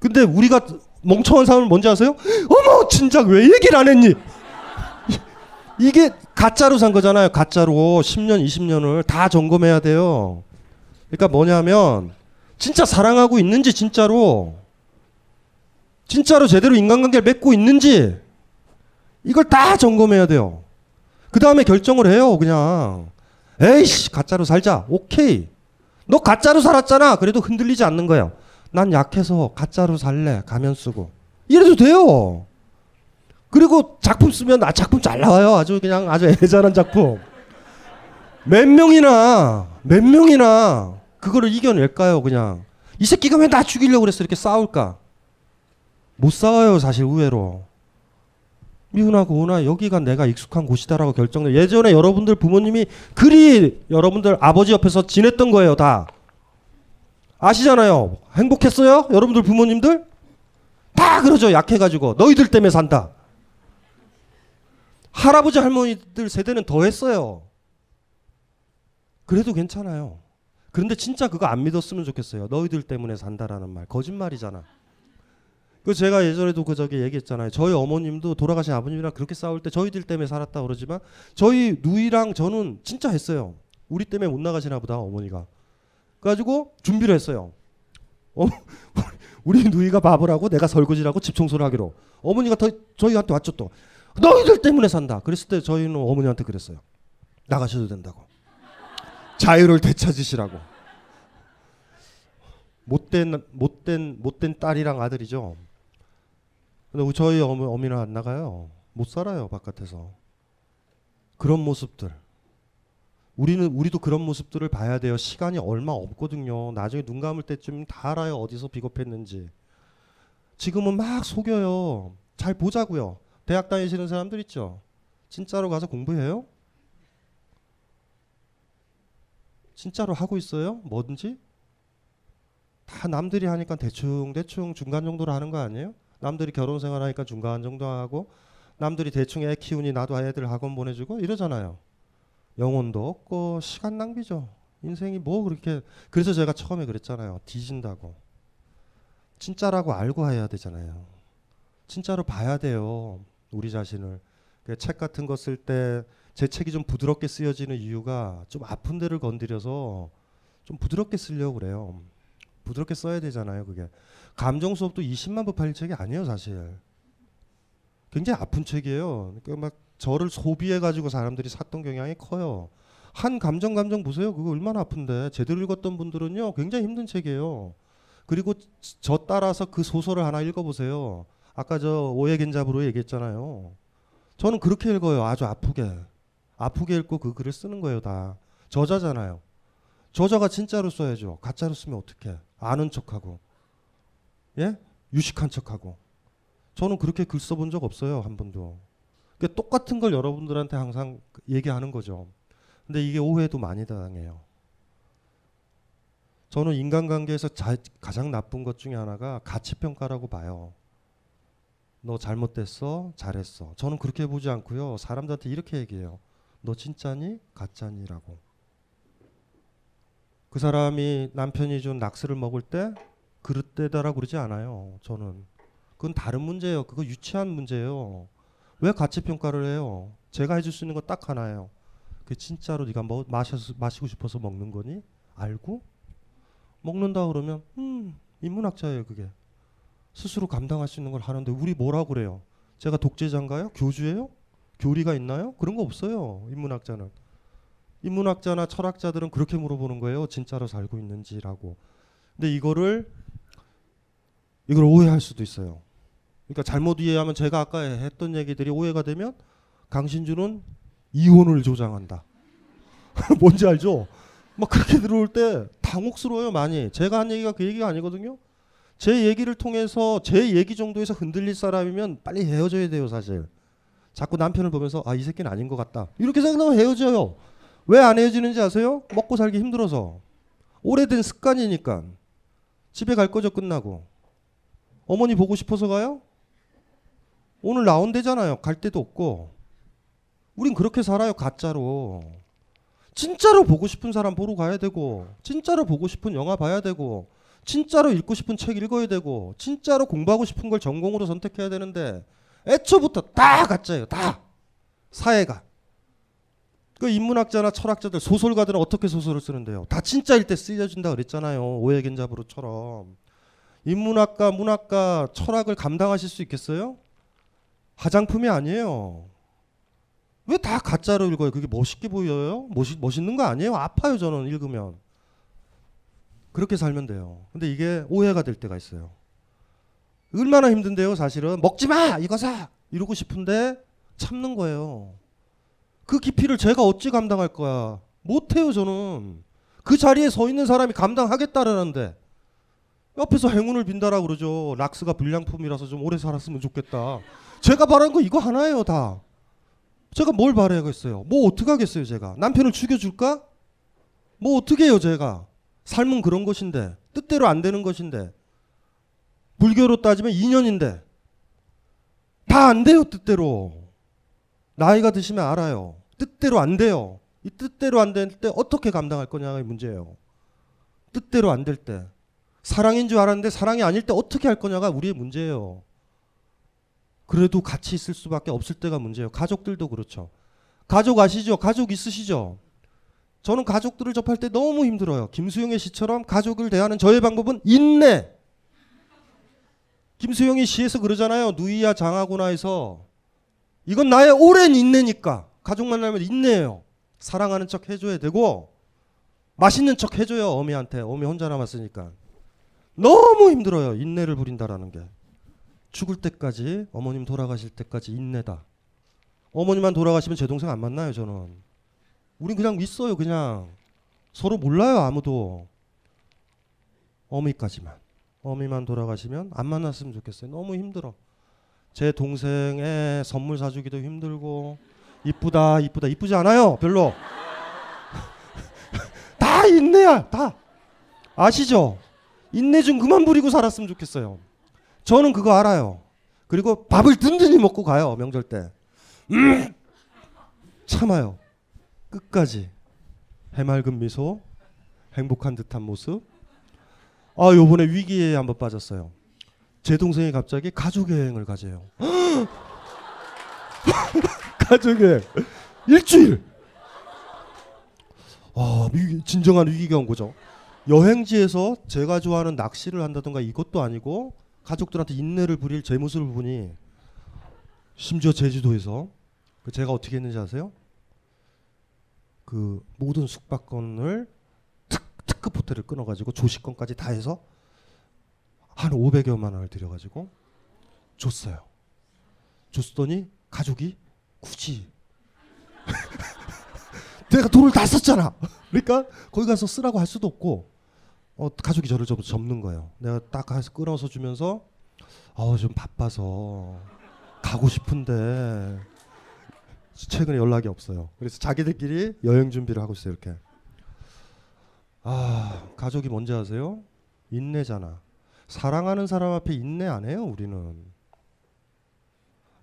근데 우리가 멍청한 사람은 뭔지 아세요? 어머, 진작 왜 얘기를 안 했니? 이게 가짜로 산 거잖아요. 가짜로 10년, 20년을 다 점검해야 돼요. 그러니까 뭐냐면 진짜 사랑하고 있는지 진짜로 진짜로 제대로 인간관계를 맺고 있는지 이걸 다 점검해야 돼요. 그 다음에 결정을 해요. 그냥 에이씨 가짜로 살자. 오케이. 너 가짜로 살았잖아. 그래도 흔들리지 않는 거예요. 난 약해서 가짜로 살래. 가면 쓰고. 이래도 돼요. 그리고 작품 쓰면 아 작품 잘 나와요. 아주 그냥 아주 애잘한 작품. 몇 명이나 몇 명이나 그거를 이겨낼까요? 그냥 이 새끼가 왜 나 죽이려고 그랬어 이렇게 싸울까? 못 싸워요 사실 의외로. 미운하고 오나 여기가 내가 익숙한 곳이다라고 결정돼. 예전에 여러분들 부모님이 그리 여러분들 아버지 옆에서 지냈던 거예요 다. 아시잖아요. 행복했어요? 여러분들 부모님들? 다 그러죠. 약해가지고 너희들 때문에 산다. 할아버지 할머니들 세대는 더 했어요. 그래도 괜찮아요. 그런데 진짜 그거 안 믿었으면 좋겠어요. 너희들 때문에 산다라는 말 거짓말이잖아. 그 제가 예전에도 그 저기 얘기했잖아요. 저희 어머님도 돌아가신 아버님이랑 그렇게 싸울 때 저희들 때문에 살았다 그러지만 저희 누이랑 저는 진짜 했어요. 우리 때문에 못 나가시나 보다 어머니가. 그래가지고 준비를 했어요. 어, 우리 누이가 바보라고 내가 설거지라고 집 청소를 하기로. 어머니가 더 저희한테 왔죠 또. 너희들 때문에 산다. 그랬을 때 저희는 어머니한테 그랬어요. 나가셔도 된다고. 자유를 되찾으시라고. 못된 못된 못된 딸이랑 아들이죠. 근데 저희 어미, 어미는 안 나가요. 못 살아요 바깥에서. 그런 모습들. 우리는 우리도 그런 모습들을 봐야 돼요. 시간이 얼마 없거든요. 나중에 눈 감을 때쯤 다 알아요. 어디서 비겁했는지. 지금은 막 속여요. 잘 보자고요. 대학 다니시는 사람들 있죠. 진짜로 가서 공부해요? 진짜로 하고 있어요? 뭐든지? 다 남들이 하니까 대충 대충 중간 정도로 하는 거 아니에요? 남들이 결혼 생활 하니까 중간 정도 하고 남들이 대충 애 키우니 나도 애들 학원 보내주고 이러잖아요. 영혼도 없고 시간 낭비죠. 인생이 뭐 그렇게 그래서 제가 처음에 그랬잖아요. 뒤진다고. 진짜라고 알고 해야 되잖아요. 진짜로 봐야 돼요. 우리 자신을. 그책 같은 거 쓸 때 제 책이 좀 부드럽게 쓰여지는 이유가 좀 아픈 데를 건드려서 좀 부드럽게 쓰려고 그래요. 부드럽게 써야 되잖아요. 그게 감정 수업도 20만 부 팔릴 책이 아니에요, 사실. 굉장히 아픈 책이에요. 그러니까 막 저를 소비해 가지고 사람들이 샀던 경향이 커요. 한 감정 감정 보세요. 그거 얼마나 아픈데 제대로 읽었던 분들은요 굉장히 힘든 책이에요. 그리고 저 따라서 그 소설을 하나 읽어보세요. 아까 저 오해겐잡으로 얘기했잖아요. 저는 그렇게 읽어요. 아주 아프게. 아프게 읽고 그 글을 쓰는 거예요. 다. 저자잖아요. 저자가 진짜로 써야죠. 가짜로 쓰면 어떡해. 아는 척하고. 예? 유식한 척하고. 저는 그렇게 글 써본 적 없어요. 한 번도. 그러니까 똑같은 걸 여러분들한테 항상 얘기하는 거죠. 근데 이게 오해도 많이 당해요. 저는 인간관계에서 자, 가장 나쁜 것 중에 하나가 가치평가라고 봐요. 너 잘못됐어, 잘했어. 저는 그렇게 보지 않고요. 사람들한테 이렇게 얘기해요. 너 진짜니, 가짜니라고. 그 사람이 남편이 준 낙스를 먹을 때 그릇되다라고 그러지 않아요. 저는 그건 다른 문제예요. 그거 유치한 문제예요. 왜 가치 평가를 해요? 제가 해줄 수 있는 건 딱 하나예요. 그 진짜로 네가 뭐 마셔서 마시고 싶어서 먹는 거니? 알고 먹는다 그러면 음 인문학자예요 그게 스스로 감당할 수 있는 걸 하는데 우리 뭐라고 그래요? 제가 독재자인가요? 교주예요? 교리가 있나요? 그런 거 없어요. 인문학자는 인문학자나 철학자들은 그렇게 물어보는 거예요. 진짜로 살고 있는지라고. 근데 이거를 이걸 오해할 수도 있어요. 그러니까 잘못 이해하면 제가 아까 했던 얘기들이 오해가 되면 강신주는 이혼을 조장한다. 뭔지 알죠? 막 그렇게 들어올 때 당혹스러워요 많이. 제가 한 얘기가 그 얘기가 아니거든요. 제 얘기를 통해서 제 얘기 정도에서 흔들릴 사람이면 빨리 헤어져야 돼요 사실. 자꾸 남편을 보면서 아 이 새끼는 아닌 것 같다. 이렇게 생각하면 헤어져요. 왜 안 헤어지는지 아세요? 먹고 살기 힘들어서. 오래된 습관이니까. 집에 갈 거죠 끝나고. 어머니 보고 싶어서 가요? 오늘 나온대잖아요. 갈 데도 없고. 우린 그렇게 살아요. 가짜로. 진짜로 보고 싶은 사람 보러 가야 되고 진짜로 보고 싶은 영화 봐야 되고 진짜로 읽고 싶은 책 읽어야 되고 진짜로 공부하고 싶은 걸 전공으로 선택해야 되는데 애초부터 다 가짜예요. 다. 사회가. 그 인문학자나 철학자들 소설가들은 어떻게 소설을 쓰는데요? 다 진짜일 때 쓰여진다 그랬잖아요. 오해겐잡으로처럼. 인문학과, 문학과, 철학을 감당하실 수 있겠어요? 화장품이 아니에요. 왜 다 가짜로 읽어요? 그게 멋있게 보여요? 멋있, 멋있는 거 아니에요? 아파요, 저는 읽으면. 그렇게 살면 돼요. 근데 이게 오해가 될 때가 있어요. 얼마나 힘든데요, 사실은. 먹지 마! 이거 사! 이러고 싶은데 참는 거예요. 그 깊이를 제가 어찌 감당할 거야? 못해요, 저는. 그 자리에 서 있는 사람이 감당하겠다라는데. 옆에서 행운을 빈다라 그러죠. 락스가 불량품이라서 좀 오래 살았으면 좋겠다. 제가 바라는 거 이거 하나예요, 다. 제가 뭘 바라야겠어요? 뭐 어떻게 하겠어요, 제가? 남편을 죽여줄까? 뭐 어떻게 해요, 제가? 삶은 그런 것인데 뜻대로 안 되는 것인데 불교로 따지면 2년인데 다 안 돼요 뜻대로. 나이가 드시면 알아요. 뜻대로 안 돼요. 이 뜻대로 안 될 때 어떻게 감당할 거냐가 문제예요. 뜻대로 안 될 때. 사랑인 줄 알았는데 사랑이 아닐 때 어떻게 할 거냐가 우리의 문제예요. 그래도 같이 있을 수밖에 없을 때가 문제예요. 가족들도 그렇죠. 가족 아시죠? 가족 있으시죠? 저는 가족들을 접할 때 너무 힘들어요. 김수영의 시처럼 가족을 대하는 저의 방법은 인내. 김수영이 시에서 그러잖아요. 누이야 장하구나에서 이건 나의 오랜 인내니까 가족 만나면 인내예요. 사랑하는 척 해줘야 되고 맛있는 척 해줘요 어미한테 어미 혼자 남았으니까 너무 힘들어요. 인내를 부린다라는 게. 죽을 때까지 어머님 돌아가실 때까지 인내다. 어머님만 돌아가시면 제 동생 안 만나요 저는. 우린 그냥 있어요 그냥. 서로 몰라요 아무도. 어미까지만. 어미만 돌아가시면 안 만났으면 좋겠어요. 너무 힘들어. 제 동생의 선물 사주기도 힘들고. 이쁘다 이쁘다. 이쁘지 않아요 별로. 다 인내야 다. 아시죠 인내 좀 그만 부리고 살았으면 좋겠어요. 저는 그거 알아요. 그리고 밥을 든든히 먹고 가요 명절 때. 음! 참아요. 끝까지. 해맑은 미소 행복한 듯한 모습. 아 요번에 위기에 한번 빠졌어요. 제 동생이 갑자기 가족 여행을 가재요. 가족 여행 일주일. 아, 진정한 위기가 온 거죠. 여행지에서 제가 좋아하는 낚시를 한다던가 이것도 아니고 가족들한테 인내를 부릴 제 모습을 보니 심지어 제주도에서 그 제가 어떻게 했는지 아세요? 그 모든 숙박권을 특, 특급 호텔을 끊어가지고 조식권까지 다 해서 한 500여만 원을 들여가지고 줬어요. 줬더니 가족이 굳이 내가 돈을 다 썼잖아. 그러니까 거기 가서 쓰라고 할 수도 없고 어, 가족이 저를 좀 접는 거예요. 내가 딱 가서 끊어서 주면서 어 좀 바빠서 가고 싶은데 최근에 연락이 없어요. 그래서 자기들끼리 여행 준비를 하고 있어요. 이렇게. 아 가족이 뭔지 아세요? 인내잖아. 사랑하는 사람 앞에 인내 안 해요. 우리는.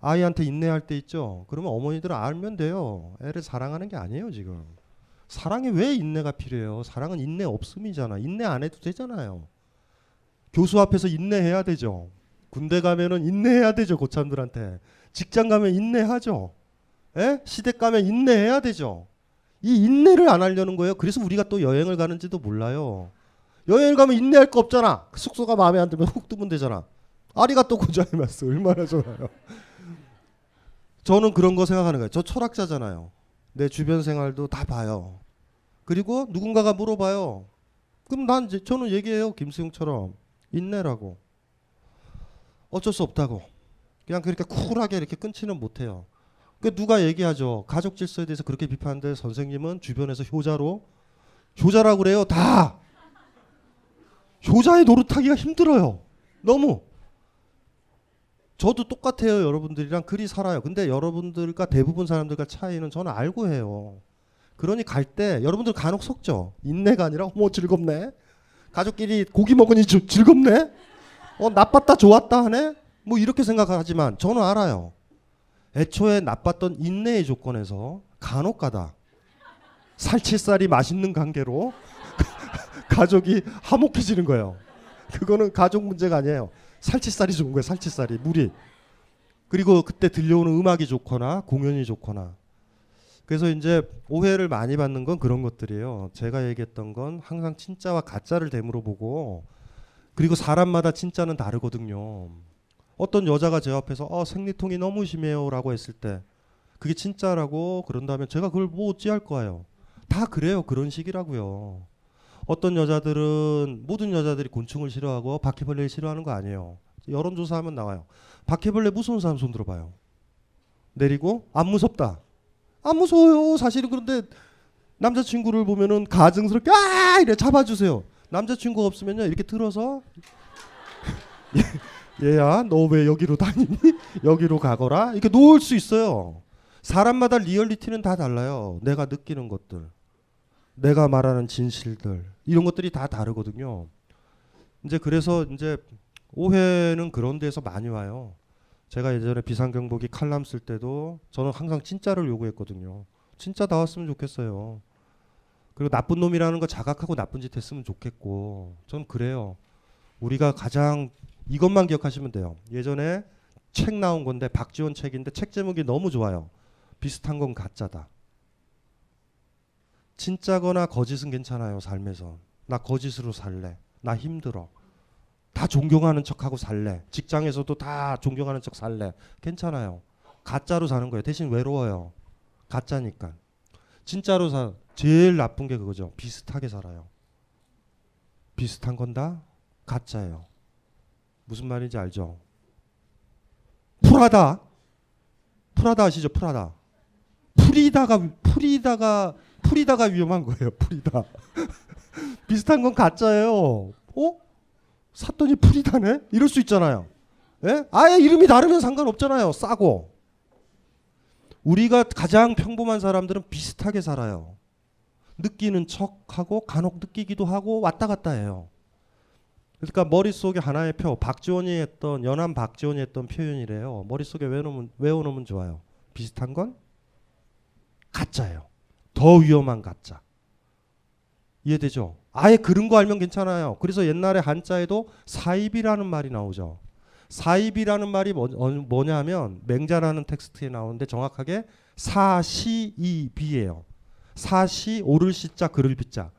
아이한테 인내할 때 있죠. 그러면 어머니들은 알면 돼요. 애를 사랑하는 게 아니에요 지금. 사랑에 왜 인내가 필요해요? 사랑은 인내 없음이잖아. 인내 안 해도 되잖아요. 교수 앞에서 인내해야 되죠. 군대 가면은 인내해야 되죠 고참들한테. 직장 가면 인내하죠. 에? 시댁 가면 인내해야 되죠. 이 인내를 안 하려는 거예요. 그래서 우리가 또 여행을 가는지도 몰라요. 여행을 가면 인내할 거 없잖아. 숙소가 마음에 안 들면 훅 뜨면 되잖아. 아리가 또 고자이마스 얼마나 좋아요. 저는 그런 거 생각하는 거예요. 저 철학자잖아요. 내 주변 생활도 다 봐요. 그리고 누군가가 물어봐요. 그럼 난 이제 저는 얘기해요. 김수용처럼 인내라고. 어쩔 수 없다고. 그냥 그렇게 쿨하게 이렇게 끊지는 못해요. 그 누가 얘기하죠. 가족 질서에 대해서 그렇게 비판하는데 선생님은 주변에서 효자로 효자라고 그래요. 다. 효자의 노릇하기가 힘들어요. 너무. 저도 똑같아요. 여러분들이랑 그리 살아요. 근데 여러분들과 대부분 사람들과 차이는 저는 알고 해요. 그러니 갈 때 여러분들 간혹 속죠. 인내가 아니라 어머 즐겁네. 가족끼리 고기 먹으니 주, 즐겁네. 어 나빴다 좋았다 하네. 뭐 이렇게 생각하지만 저는 알아요. 애초에 나빴던 인내의 조건에서 간혹 가다 살치살이 맛있는 관계로 가족이 화목해지는 거예요. 그거는 가족 문제가 아니에요. 살치살이 좋은 거예요. 살치살이 물이. 그리고 그때 들려오는 음악이 좋거나 공연이 좋거나. 그래서 이제 오해를 많이 받는 건 그런 것들이에요. 제가 얘기했던 건 항상 진짜와 가짜를 대물어 보고 그리고 사람마다 진짜는 다르거든요. 어떤 여자가 제 앞에서 어, 생리통이 너무 심해요라고 했을 때 그게 진짜라고 그런다면 제가 그걸 뭐 어찌할 거예요. 다 그래요. 그런 식이라고요. 어떤 여자들은 모든 여자들이 곤충을 싫어하고 바퀴벌레를 싫어하는 거 아니에요. 여론조사하면 나와요. 바퀴벌레 무서운 사람 손 들어봐요. 내리고 안 무섭다. 안 무서워요. 사실은 그런데 남자친구를 보면은 가증스럽게 아 이래 잡아주세요. 남자친구가 없으면요 이렇게 들어서 얘야 너 왜 여기로 다니니? 여기로 가거라. 이렇게 놓을 수 있어요. 사람마다 리얼리티는 다 달라요. 내가 느끼는 것들, 내가 말하는 진실들 이런 것들이 다 다르거든요. 이제 그래서 이제 오해는 그런 데서 많이 와요. 제가 예전에 비상경보기 칼럼 쓸 때도 저는 항상 진짜를 요구했거든요. 진짜 나왔으면 좋겠어요. 그리고 나쁜 놈이라는 거 자각하고 나쁜 짓 했으면 좋겠고 전 그래요. 우리가 가장 이것만 기억하시면 돼요. 예전에 책 나온 건데 박지원 책인데 책 제목이 너무 좋아요. 비슷한 건 가짜다. 진짜거나 거짓은 괜찮아요. 삶에서 나 거짓으로 살래. 나 힘들어. 다 존경하는 척하고 살래. 직장에서도 다 존경하는 척 살래. 괜찮아요. 가짜로 사는 거예요. 대신 외로워요. 가짜니까. 진짜로 사 제일 나쁜 게 그거죠. 비슷하게 살아요. 비슷한 건 다 가짜예요. 무슨 말인지 알죠? 프라다. 프라다 아시죠? 프라다. 프리다가 프리다가 프리다가 위험한 거예요. 프리다. 비슷한 건 가짜예요. 어? 샀더니 프리다네? 이럴 수 있잖아요. 예? 아예 이름이 다르면 상관없잖아요. 싸고. 우리가 가장 평범한 사람들은 비슷하게 살아요. 느끼는 척하고 간혹 느끼기도 하고 왔다 갔다 해요. 그러니까 머릿속에 하나의 표, 박지원이 했던 연암 박지원이 했던 표현이래요. 머릿속에 외우면 외워놓으면 좋아요. 비슷한 건 가짜예요. 더 위험한 가짜. 이해되죠? 아예 그런 거 알면 괜찮아요. 그래서 옛날에 한자에도 사입이라는 말이 나오죠. 사입이라는 말이 뭐, 뭐냐면 맹자라는 텍스트에 나오는데 정확하게 사시이비예요. 사시 오를 시자 그를 비자.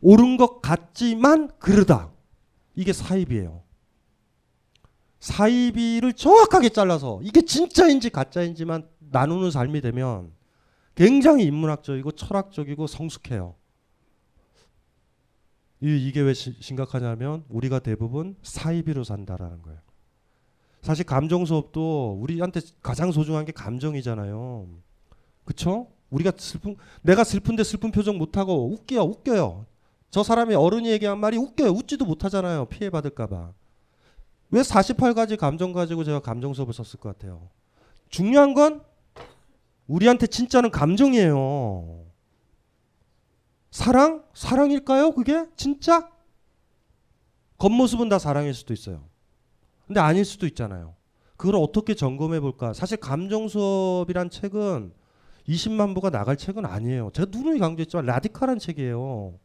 옳은 것 같지만 그르다. 이게 사입이에요. 사입이를 정확하게 잘라서 이게 진짜인지 가짜인지만 나누는 삶이 되면 굉장히 인문학적이고 철학적이고 성숙해요. 이게 왜 심각하냐면 우리가 대부분 사이비로 산다라는 거예요. 사실 감정 수업도 우리한테 가장 소중한 게 감정이잖아요. 그쵸? 우리가 슬픈 내가 슬픈데 슬픈 표정 못 하고 웃겨요, 웃겨요. 저 사람이 어른이 얘기한 말이 웃겨요. 웃지도 못하잖아요. 피해 받을까 봐. 왜 48가지 감정 가지고 제가 감정 수업을 썼을 것 같아요. 중요한 건 우리한테 진짜는 감정이에요. 사랑? 사랑일까요? 그게? 진짜? 겉모습은 다 사랑일 수도 있어요. 근데 아닐 수도 있잖아요. 그걸 어떻게 점검해 볼까? 사실 감정 수업이란 책은 20만 부가 나갈 책은 아니에요. 제가 누누이 강조했지만 라디칼한 책이에요.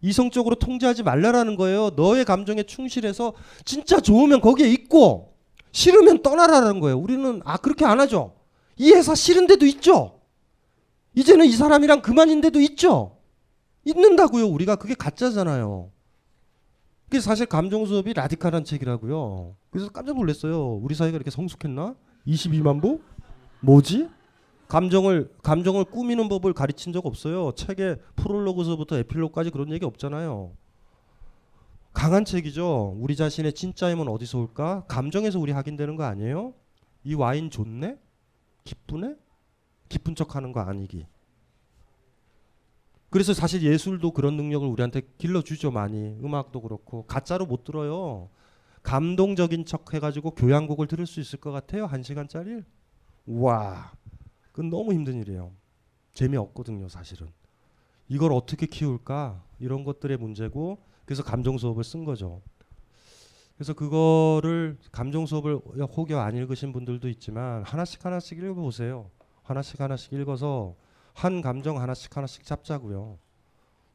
이성적으로 통제하지 말라라는 거예요. 너의 감정에 충실해서 진짜 좋으면 거기에 있고 싫으면 떠나라는 거예요. 우리는 아 그렇게 안 하죠. 이 회사 싫은 데도 있죠. 이제는 이 사람이랑 그만인 데도 있죠. 있는다고요. 우리가 그게 가짜잖아요. 그게 사실 감정 수업이 라디칼한 책이라고요. 그래서 깜짝 놀랐어요. 우리 사회가 이렇게 성숙했나? 22만 부? 뭐지? 감정을 감정을 꾸미는 법을 가르친 적 없어요. 책에 프롤로그서부터 에필로그까지 그런 얘기 없잖아요. 강한 책이죠. 우리 자신의 진짜 힘은 어디서 올까? 감정에서 우리 확인되는 거 아니에요? 이 와인 좋네? 기쁘네? 기쁜 척 하는 거 아니기. 그래서 사실 예술도 그런 능력을 우리한테 길러주죠 많이. 음악도 그렇고. 가짜로 못 들어요. 감동적인 척 해가지고 교향곡을 들을 수 있을 것 같아요 한 시간짜리? 와 그건 너무 힘든 일이에요. 재미없거든요 사실은. 이걸 어떻게 키울까? 이런 것들의 문제고 그래서 감정 수업을 쓴 거죠 그래서 그거를 감정 수업을 혹여 안 읽으신 분들도 있지만 하나씩 하나씩 읽어보세요 하나씩 하나씩 읽어서 한 감정 하나씩 하나씩 잡자고요.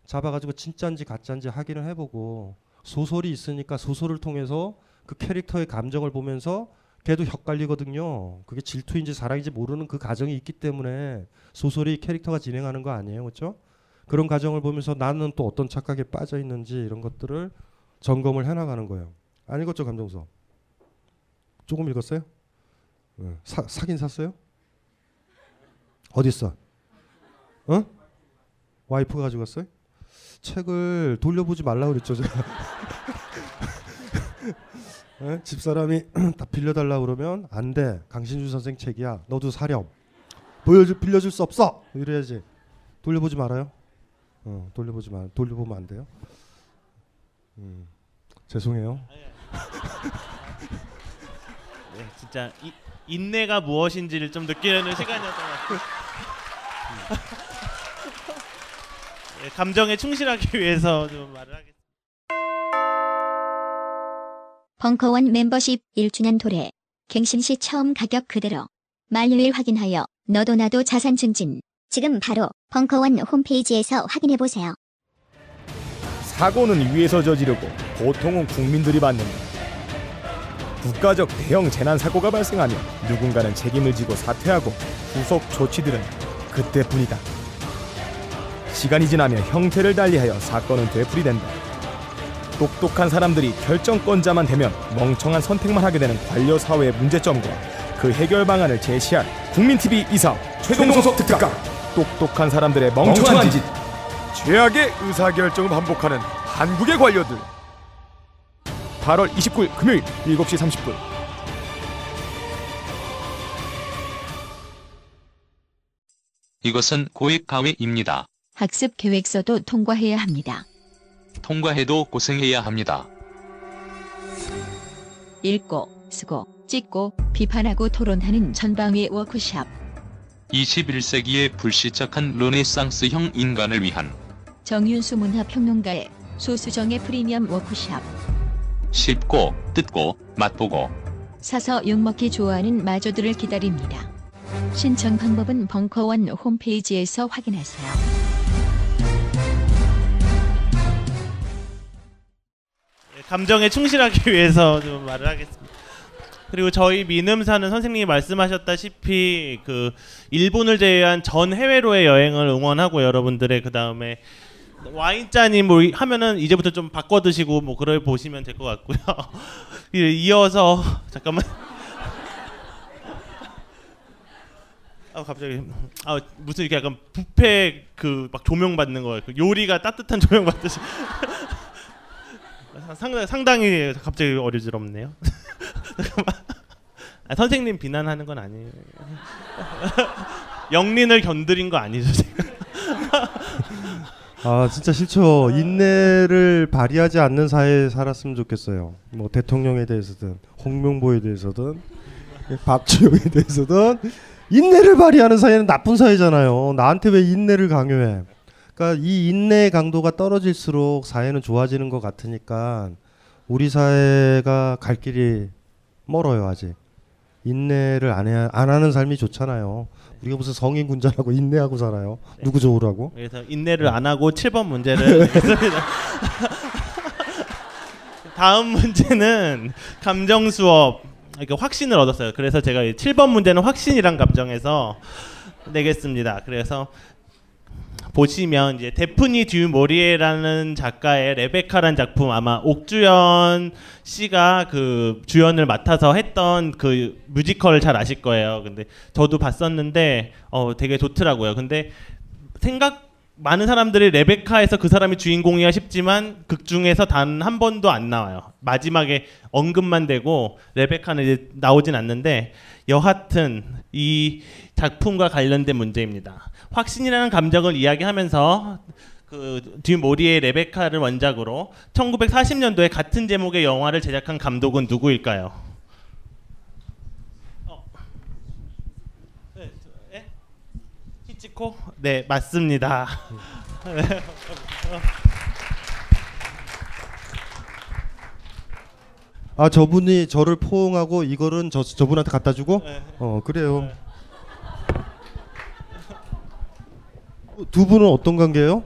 잡아가지고 진짜인지 가짜인지 확인을 해보고 소설이 있으니까 소설을 통해서 그 캐릭터의 감정을 보면서 걔도 헷갈리거든요. 그게 질투인지 사랑인지 모르는 그 가정이 있기 때문에 소설이 캐릭터가 진행하는 거 아니에요, 그렇죠? 그런 가정을 보면서 나는 또 어떤 착각에 빠져 있는지 이런 것들을 점검을 해나가는 거예요. 안 읽었죠, 감정서? 조금 읽었어요? 네. 사, 사긴 샀어요? 어디 있어? 어? 와이프가 가지고 갔어요? 책을 돌려보지 말라 그랬죠 제가. 네? 집사람이 다 빌려달라 그러면 안 돼. 강신주 선생 책이야. 너도 사렴. 보여줄 빌려줄 수 없어. 이래야지. 돌려보지 말아요. 어, 돌려보지 말. 돌려보면 안 돼요. 음, 죄송해요. 네, 진짜 이, 인내가 무엇인지를 좀 느끼는 시간이었던 것 같아요. 네, 감정에 충실하기 위해서 좀 말을 하겠습니다. 벙커원 멤버십 1주년 도래. 갱신 시 처음 가격 그대로. 만료일 확인하여 너도 나도 자산 증진. 지금 바로 벙커원 홈페이지에서 확인해 보세요. 사고는 위에서 저지르고 보통은 국민들이 받는다. 국가적 대형 재난 사고가 발생하면 누군가는 책임을 지고 사퇴하고 후속 조치들은 그때뿐이다. 시간이 지나면 형태를 달리하여 사건은 되풀이된다. 똑똑한 사람들이 결정권자만 되면 멍청한 선택만 하게 되는 관료 사회의 문제점과 그 해결 방안을 제시한 국민 TV 이사 최동석 특강. 똑똑한 사람들의 멍청한 짓. 최악의 의사결정을 반복하는 한국의 관료들. 8월 29일 금요일 7시 30분. 이것은 고액 가외입니다. 학습 계획서도 통과해야 합니다. 통과해도 고생해야 합니다. 읽고, 쓰고, 찍고, 비판하고 토론하는 전방위 워크샵. 21세기의 불시착한 르네상스형 인간을 위한 정윤수 문화평론가의 소수정의 프리미엄 워크샵. 쉽고 뜯고 맛보고 사서 욕먹기 좋아하는 마저들을 기다립니다. 신청 방법은 벙커원 홈페이지에서 확인하세요. 감정에 충실하기 위해서 좀 말을 하겠습니다. 그리고 저희 민음사는 선생님이 말씀하셨다시피 그 일본을 제외한 전 해외로의 여행을 응원하고 여러분들의 그 다음에 와인잔이 뭐 하면은 이제부터 좀 바꿔 드시고 뭐 그걸 보시면 될 것 같고요. 이어서 잠깐만. 아 갑자기 아 무슨 이렇게 약간 뷔페 그 막 조명 받는 거예요. 그 요리가 따뜻한 조명 받듯이 상당히 상당히 갑자기 어려지럽네요. 아, 선생님 비난하는 건 아니에요. 영린을 견드린 거 아니죠. 아 진짜 싫죠. 인내를 발휘하지 않는 사회에 살았으면 좋겠어요. 뭐 대통령에 대해서든 홍명보에 대해서든 박주영에 대해서든 인내를 발휘하는 사회는 나쁜 사회잖아요. 나한테 왜 인내를 강요해? 그러니까 이 인내의 강도가 떨어질수록 사회는 좋아지는 것 같으니까 우리 사회가 갈 길이 멀어요 아직. 인내를 안, 해, 안 하는 삶이 좋잖아요. 우리가 무슨 성인 군자라고 인내하고 살아요. 누구 좋으라고? 그래서 인내를 안 하고 7번 문제를 했습니다. 다음 문제는 감정 수업 이렇게 확신을 얻었어요. 그래서 제가 7번 문제는 확신이란 감정에서 내겠습니다. 그래서 보시면 이제 데프니 듀 모리에라는 작가의 레베카란 작품 아마 옥주현 씨가 그 주연을 맡아서 했던 그 뮤지컬 잘 아실 거예요. 근데 저도 봤었는데 어 되게 좋더라고요. 근데 생각 많은 사람들이 레베카에서 그 사람이 주인공이야 싶지만 극 중에서 단 한 번도 안 나와요. 마지막에 언급만 되고 레베카는 이제 나오진 않는데 여하튼 이 작품과 관련된 문제입니다. 확신이라는 감정을 이야기하면서 그뒤 모리의 레베카를 원작으로 1940년도에 같은 제목의 영화를 제작한 감독은 누구일까요? 어. 네, 저, 예? 히치코? 네, 맞습니다. 아 저분이 저를 포옹하고 이거는 저 저분한테 갖다 주고 어 그래요. 두 분은 어떤 관계예요?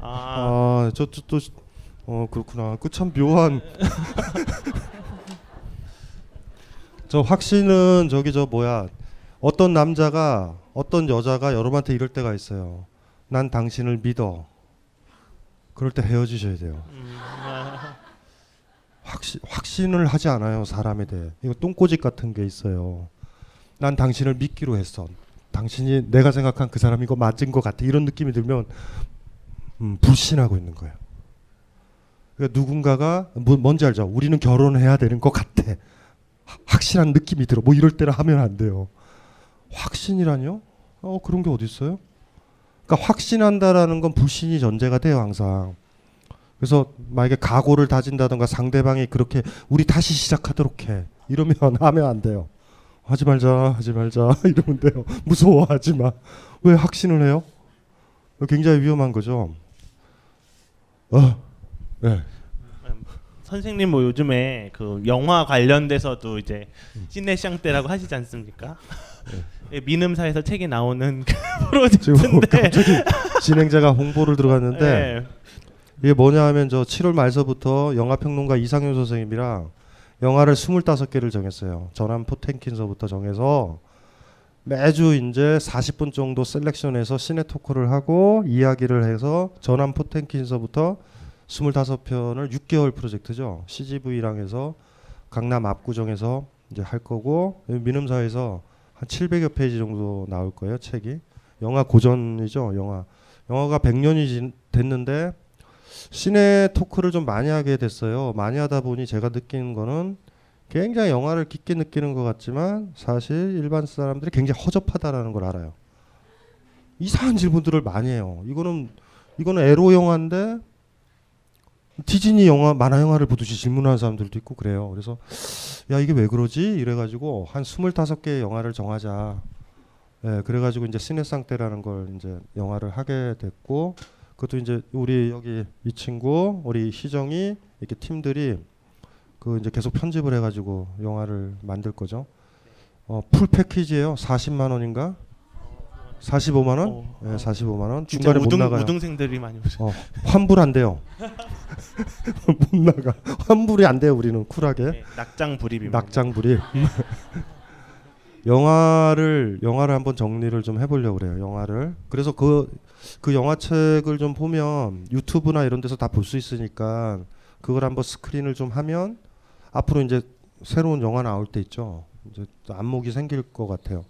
아, 아저또어 그렇구나. 그 참 묘한. 저 확신은 저기 저 뭐야 어떤 남자가 어떤 여자가 여러분한테 이럴 때가 있어요. 난 당신을 믿어. 그럴 때 헤어지셔야 돼요. 확신 확신을 하지 않아요 사람에 대해. 이거 똥꼬집 같은 게 있어요. 난 당신을 믿기로 했어. 당신이 내가 생각한 그 사람이 거 맞은 것 같아. 이런 느낌이 들면 음, 불신하고 있는 거예요. 그러니까 누군가가 뭐, 뭔지 알죠? 우리는 결혼해야 되는 것 같아. 확실한 느낌이 들어. 뭐 이럴 때는 하면 안 돼요. 확신이라뇨? 어 그런 게 어디 있어요? 그러니까 확신한다라는 건 불신이 전제가 돼요 항상. 그래서 만약에 각오를 다진다던가 상대방이 그렇게 우리 다시 시작하도록 해 이러면 하면 안 돼요. 하지 말자, 하지 말자 이러면 돼요. 무서워하지 마. 왜 확신을 해요? 굉장히 위험한 거죠. 어, 네. 선생님 뭐 요즘에 그 영화 관련돼서도 이제 시네샹떼라고 하시지 않습니까? 예, 민음사에서 책이 나오는 그 프로젝트인데 갑자기 진행자가 홍보를 들어갔는데 예. 이게 뭐냐 하면 저 7월 말서부터 영화 평론가 이상윤 선생님이랑 영화를 25개를 정했어요. 전함 포텐킨서부터 정해서 매주 이제 40분 정도 셀렉션해서 시네 토크를 하고 이야기를 해서 전함 포텐킨서부터 25편을 6개월 프로젝트죠. CGV랑 해서 강남 압구정에서 이제 할 거고 민음사에서 한 700여 페이지 정도 나올 거예요, 책이. 영화 고전이죠, 영화. 영화가 100년이 됐는데 시내 토크를 좀 많이 하게 됐어요. 많이 하다 보니 제가 느끼는 거는 굉장히 영화를 깊게 느끼는 것 같지만 사실 일반 사람들이 굉장히 허접하다라는 걸 알아요. 이상한 질문들을 많이 해요. 이거는 이거는 에로 영화인데 디즈니 영화 만화 영화를 보듯이 질문하는 사람들도 있고 그래요. 그래서 야 이게 왜 그러지? 이래가지고 한 25개의 영화를 정하자. 예, 그래가지고 이제 시네상 때라는 걸 이제 영화를 하게 됐고 그것도 이제 우리 여기 이 친구 우리 희정이 이렇게 팀들이 그 이제 계속 편집을 해가지고 영화를 만들 거죠. 어, 풀 패키지예요. 40만 원인가? 45만 원? 예, 45만 원. 중간에 우등- 못 나가요. 우등생들이 많이 오죠. 어, 환불 안 돼요. 못 나가. 환불이 안 돼요. 우리는 쿨하게. 네, 낙장 불입입니다. 낙장 불입. 영화를 영화를 한번 정리를 좀 해보려고 그래요. 영화를. 그래서 그 그 영화책을 좀 보면 유튜브나 이런 데서 다 볼 수 있으니까 그걸 한번 스크린을 좀 하면 앞으로 이제 새로운 영화 나올 때 있죠. 이제 또 안목이 생길 것 같아요.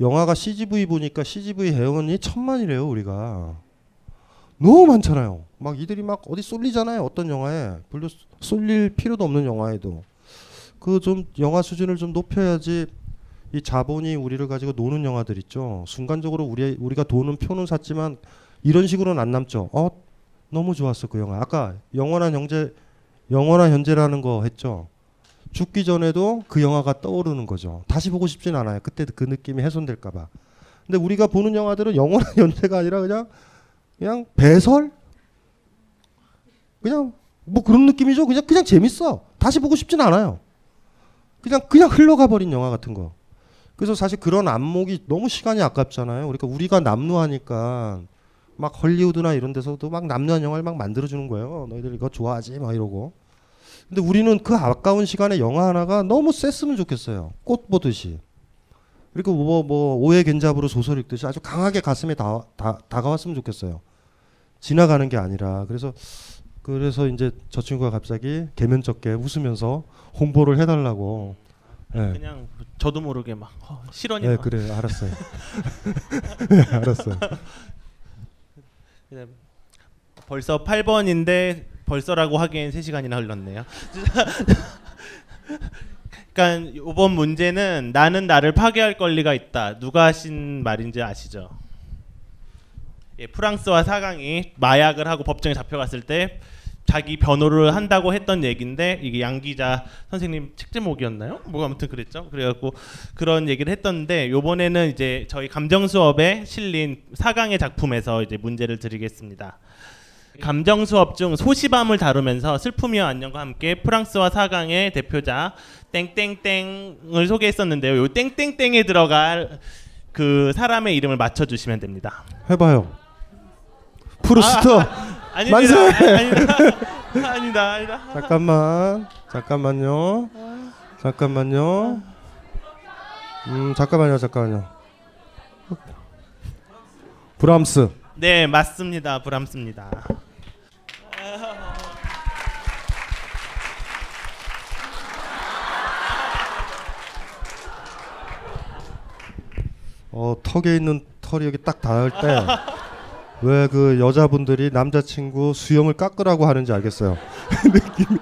영화가 CGV 보니까 CGV 회원이 천만이래요. 우리가 너무 많잖아요. 막 이들이 막 어디 쏠리잖아요. 어떤 영화에 별로 쏠릴 필요도 없는 영화에도 그 좀 영화 수준을 좀 높여야지 이 자본이 우리를 가지고 노는 영화들 있죠. 순간적으로 우리 우리가 돈은 표는 샀지만 이런 식으로는 안 남죠. 어 너무 좋았어 그 영화. 아까 영원한 형제 영원한 현재라는 거 했죠. 죽기 전에도 그 영화가 떠오르는 거죠. 다시 보고 싶진 않아요. 그때 그 느낌이 훼손될까 봐. 근데 우리가 보는 영화들은 영원한 현재가 아니라 그냥 그냥 배설 그냥 뭐 그런 느낌이죠. 그냥 그냥 재밌어. 다시 보고 싶진 않아요. 그냥 그냥 흘러가 버린 영화 같은 거. 그래서 사실 그런 안목이 너무 시간이 아깝잖아요. 그러니까 우리가 남루하니까 막 헐리우드나 이런 데서도 막 남루한 영화를 막 만들어 주는 거예요. 너희들 이거 좋아하지? 막 이러고. 근데 우리는 그 아까운 시간에 영화 하나가 너무 셌으면 좋겠어요. 꽃 보듯이. 그리고 뭐, 뭐, 오해 겐잡으로 소설 읽듯이 아주 강하게 가슴에 다, 다, 다가왔으면 좋겠어요. 지나가는 게 아니라. 그래서, 그래서 이제 저 친구가 갑자기 개면쩍게 웃으면서 홍보를 해달라고. 예. 그냥 저도 모르게 막 어, 실언이 네, 막. 그래, 알았어요. 네, 알았어요. 벌써 8번인데 벌써라고 하기엔 3시간이나 흘렀네요. 그러니까 이번 문제는 나는 나를 파괴할 권리가 있다. 누가 하신 말인지 아시죠? 예, 프랑스와 사강이 마약을 하고 법정에 잡혀갔을 때 자기 변호를 한다고 했던 얘기인데 이게 양 기자 선생님 책 제목이었나요? 뭐 아무튼 그랬죠. 그래갖고 그런 얘기를 했던데 요번에는 이제 저희 감정 수업에 실린 사강의 작품에서 이제 문제를 드리겠습니다. 감정 수업 중 소시밤을 다루면서 슬픔이와 안녕과 함께 프랑스와 사강의 대표자 땡땡땡을 소개했었는데요. 요 땡땡땡에 들어갈 그 사람의 이름을 맞춰 주시면 됩니다. 해 봐요. 프루스터. 아, 아닙니다. 만세. 아니다. 아니다. 아니다. 잠깐만. 잠깐만요. 잠깐만요. 음, 잠깐만요. 잠깐만요. 브람스. 네, 맞습니다. 브람스입니다. 어, 턱에 있는 털이 여기 딱 닿을 때 왜 그 여자분들이 남자친구 수염을 깎으라고 하는지 알겠어요. 느낌이.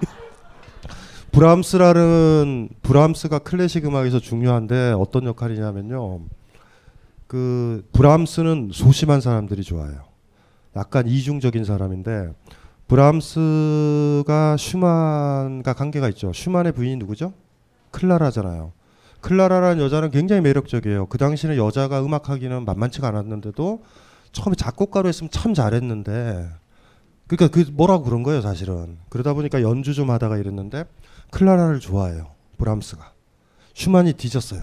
브람스라는 브람스가 클래식 음악에서 중요한데 어떤 역할이냐면요. 그 브람스는 소심한 사람들이 좋아해요. 약간 이중적인 사람인데 브람스가 슈만과 관계가 있죠. 슈만의 부인이 누구죠? 클라라잖아요. 클라라라는 여자는 굉장히 매력적이에요. 그 당시는 여자가 음악하기는 만만치가 않았는데도 처음에 작곡가로 했으면 참 잘했는데 그러니까 그 뭐라고 그런 거예요, 사실은. 그러다 보니까 연주 좀 하다가 이랬는데 클라라를 좋아해요. 브람스가. 슈만이 뒤졌어요.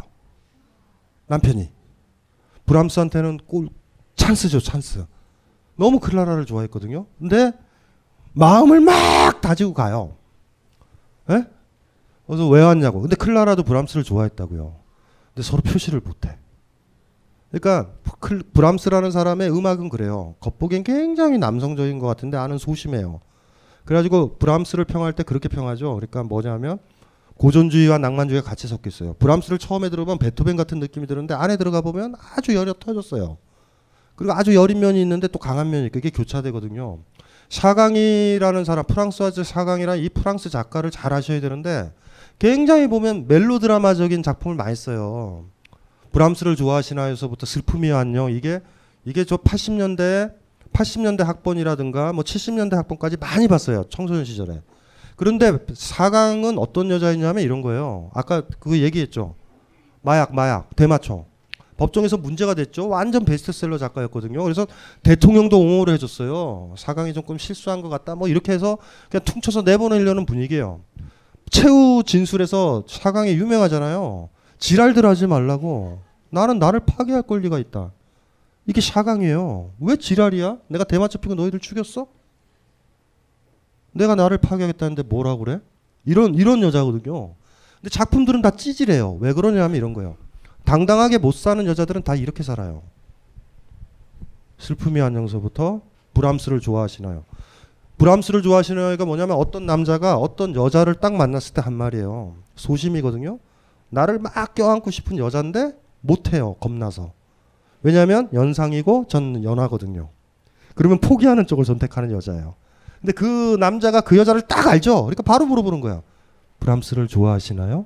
남편이. 브람스한테는 꼴 찬스죠, 찬스. 너무 클라라를 좋아했거든요. 근데 마음을 막 다지고 가요. 예? 그래서 왜 왔냐고. 근데 클라라도 브람스를 좋아했다고요. 근데 서로 표시를 못해. 그러니까 클- 브람스라는 사람의 음악은 그래요. 겉보기엔 굉장히 남성적인 것 같은데 안은 소심해요. 그래가지고 브람스를 평할 때 그렇게 평하죠. 그러니까 뭐냐면 고전주의와 낭만주의가 같이 섞여 있어요. 브람스를 처음에 들어보면 베토벤 같은 느낌이 드는데 안에 들어가 보면 아주 열이 터졌어요. 그리고 아주 여린 면이 있는데 또 강한 면이 있고 이게 교차되거든요. 샤강이라는 사람 프랑스와즈 샤강이라는 이 프랑스 작가를 잘 아셔야 되는데 굉장히 보면 멜로드라마적인 작품을 많이 써요. 브람스를 좋아하시나요서부터 슬픔이 안녕 이게 이게 저 80년대 80년대 학번이라든가 뭐 70년대 학번까지 많이 봤어요 청소년 시절에. 그런데 사강은 어떤 여자였냐면 이런 거예요. 아까 그거 얘기했죠. 마약 마약 대마초. 법정에서 문제가 됐죠. 완전 베스트셀러 작가였거든요. 그래서 대통령도 옹호를 해줬어요. 사강이 조금 실수한 것 같다. 뭐 이렇게 해서 그냥 퉁쳐서 내보내려는 분위기예요. 최후 진술에서 사강이 유명하잖아요. 지랄들 하지 말라고. 나는 나를 파괴할 권리가 있다. 이게 사강이에요. 왜 지랄이야? 내가 대마초 피고 너희들 죽였어? 내가 나를 파괴하겠다는데 뭐라 그래? 이런 이런 여자거든요. 근데 작품들은 다 찌질해요. 왜 그러냐면 이런 거예요. 당당하게 못 사는 여자들은 다 이렇게 살아요. 슬픔이 안녕서부터 브람스를 좋아하시나요? 브람스를 좋아하시나요가 뭐냐면 어떤 남자가 어떤 여자를 딱 만났을 때 한 말이에요. 소심이거든요. 나를 막 껴안고 싶은 여잔데 못해요. 겁나서. 왜냐하면 연상이고 전 연하거든요. 그러면 포기하는 쪽을 선택하는 여자예요. 근데 그 남자가 그 여자를 딱 알죠. 그러니까 바로 물어보는 거야. 브람스를 좋아하시나요?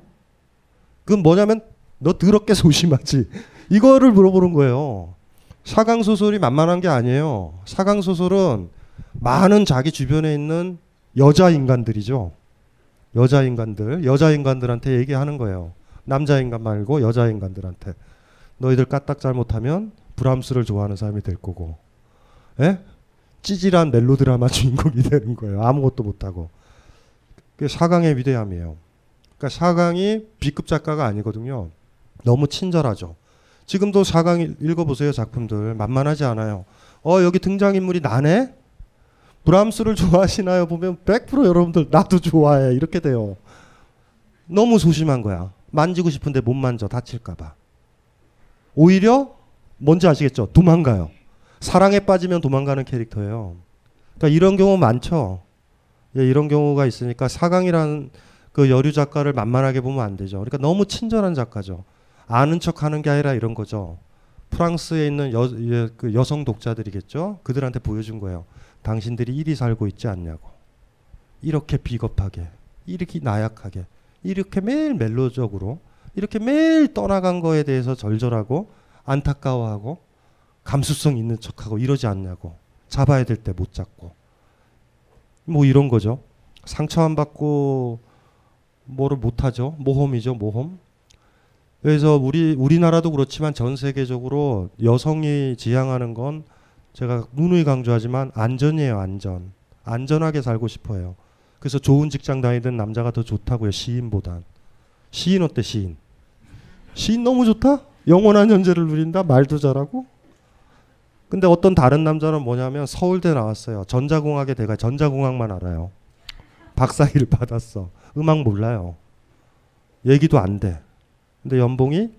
그건 뭐냐면 너 더럽게 소심하지. 이거를 물어보는 거예요. 사강 소설이 만만한 게 아니에요. 사강 소설은 많은 자기 주변에 있는 여자 인간들이죠. 여자 인간들, 여자 인간들한테 얘기하는 거예요. 남자 인간 말고 여자 인간들한테 너희들 까딱 잘못하면 브람스를 좋아하는 사람이 될 거고, 예? 찌질한 멜로드라마 주인공이 되는 거예요. 아무것도 못하고. 그게 사강의 위대함이에요. 그러니까 사강이 B급 작가가 아니거든요. 너무 친절하죠. 지금도 사강 읽어보세요 작품들 만만하지 않아요. 어 여기 등장인물이 나네? 브람스를 좋아하시나요? 보면 100% 여러분들 나도 좋아해 이렇게 돼요. 너무 소심한 거야. 만지고 싶은데 못 만져 다칠까봐. 오히려 뭔지 아시겠죠? 도망가요. 사랑에 빠지면 도망가는 캐릭터예요. 그러니까 이런 경우 많죠. 예, 이런 경우가 있으니까 사강이라는 그 여류 작가를 만만하게 보면 안 되죠. 그러니까 너무 친절한 작가죠. 아는 척하는 게 아니라 이런 거죠. 프랑스에 있는 여, 예, 그 여성 독자들이겠죠. 그들한테 보여준 거예요. 당신들이 이리 살고 있지 않냐고. 이렇게 비겁하게, 이렇게 나약하게, 이렇게 매일 멜로적으로, 이렇게 매일 떠나간 거에 대해서 절절하고 안타까워하고 감수성 있는 척하고 이러지 않냐고. 잡아야 될 때 못 잡고. 뭐 이런 거죠. 상처 안 받고 뭐를 못 하죠. 모험이죠, 모험. 그래서 우리 우리나라도 그렇지만 전 세계적으로 여성이 지향하는 건 제가 누누이 강조하지만 안전이에요, 안전. 안전하게 살고 싶어요. 그래서 좋은 직장 다니던 남자가 더 좋다고요, 시인보단. 시인 어때, 시인? 시인 너무 좋다? 영원한 현재를 누린다? 말도 잘하고? 근데 어떤 다른 남자는 뭐냐면 서울대 나왔어요. 전자공학에 대가 전자공학만 알아요. 박사기를 받았어. 음악 몰라요. 얘기도 안 돼. 근데 연봉이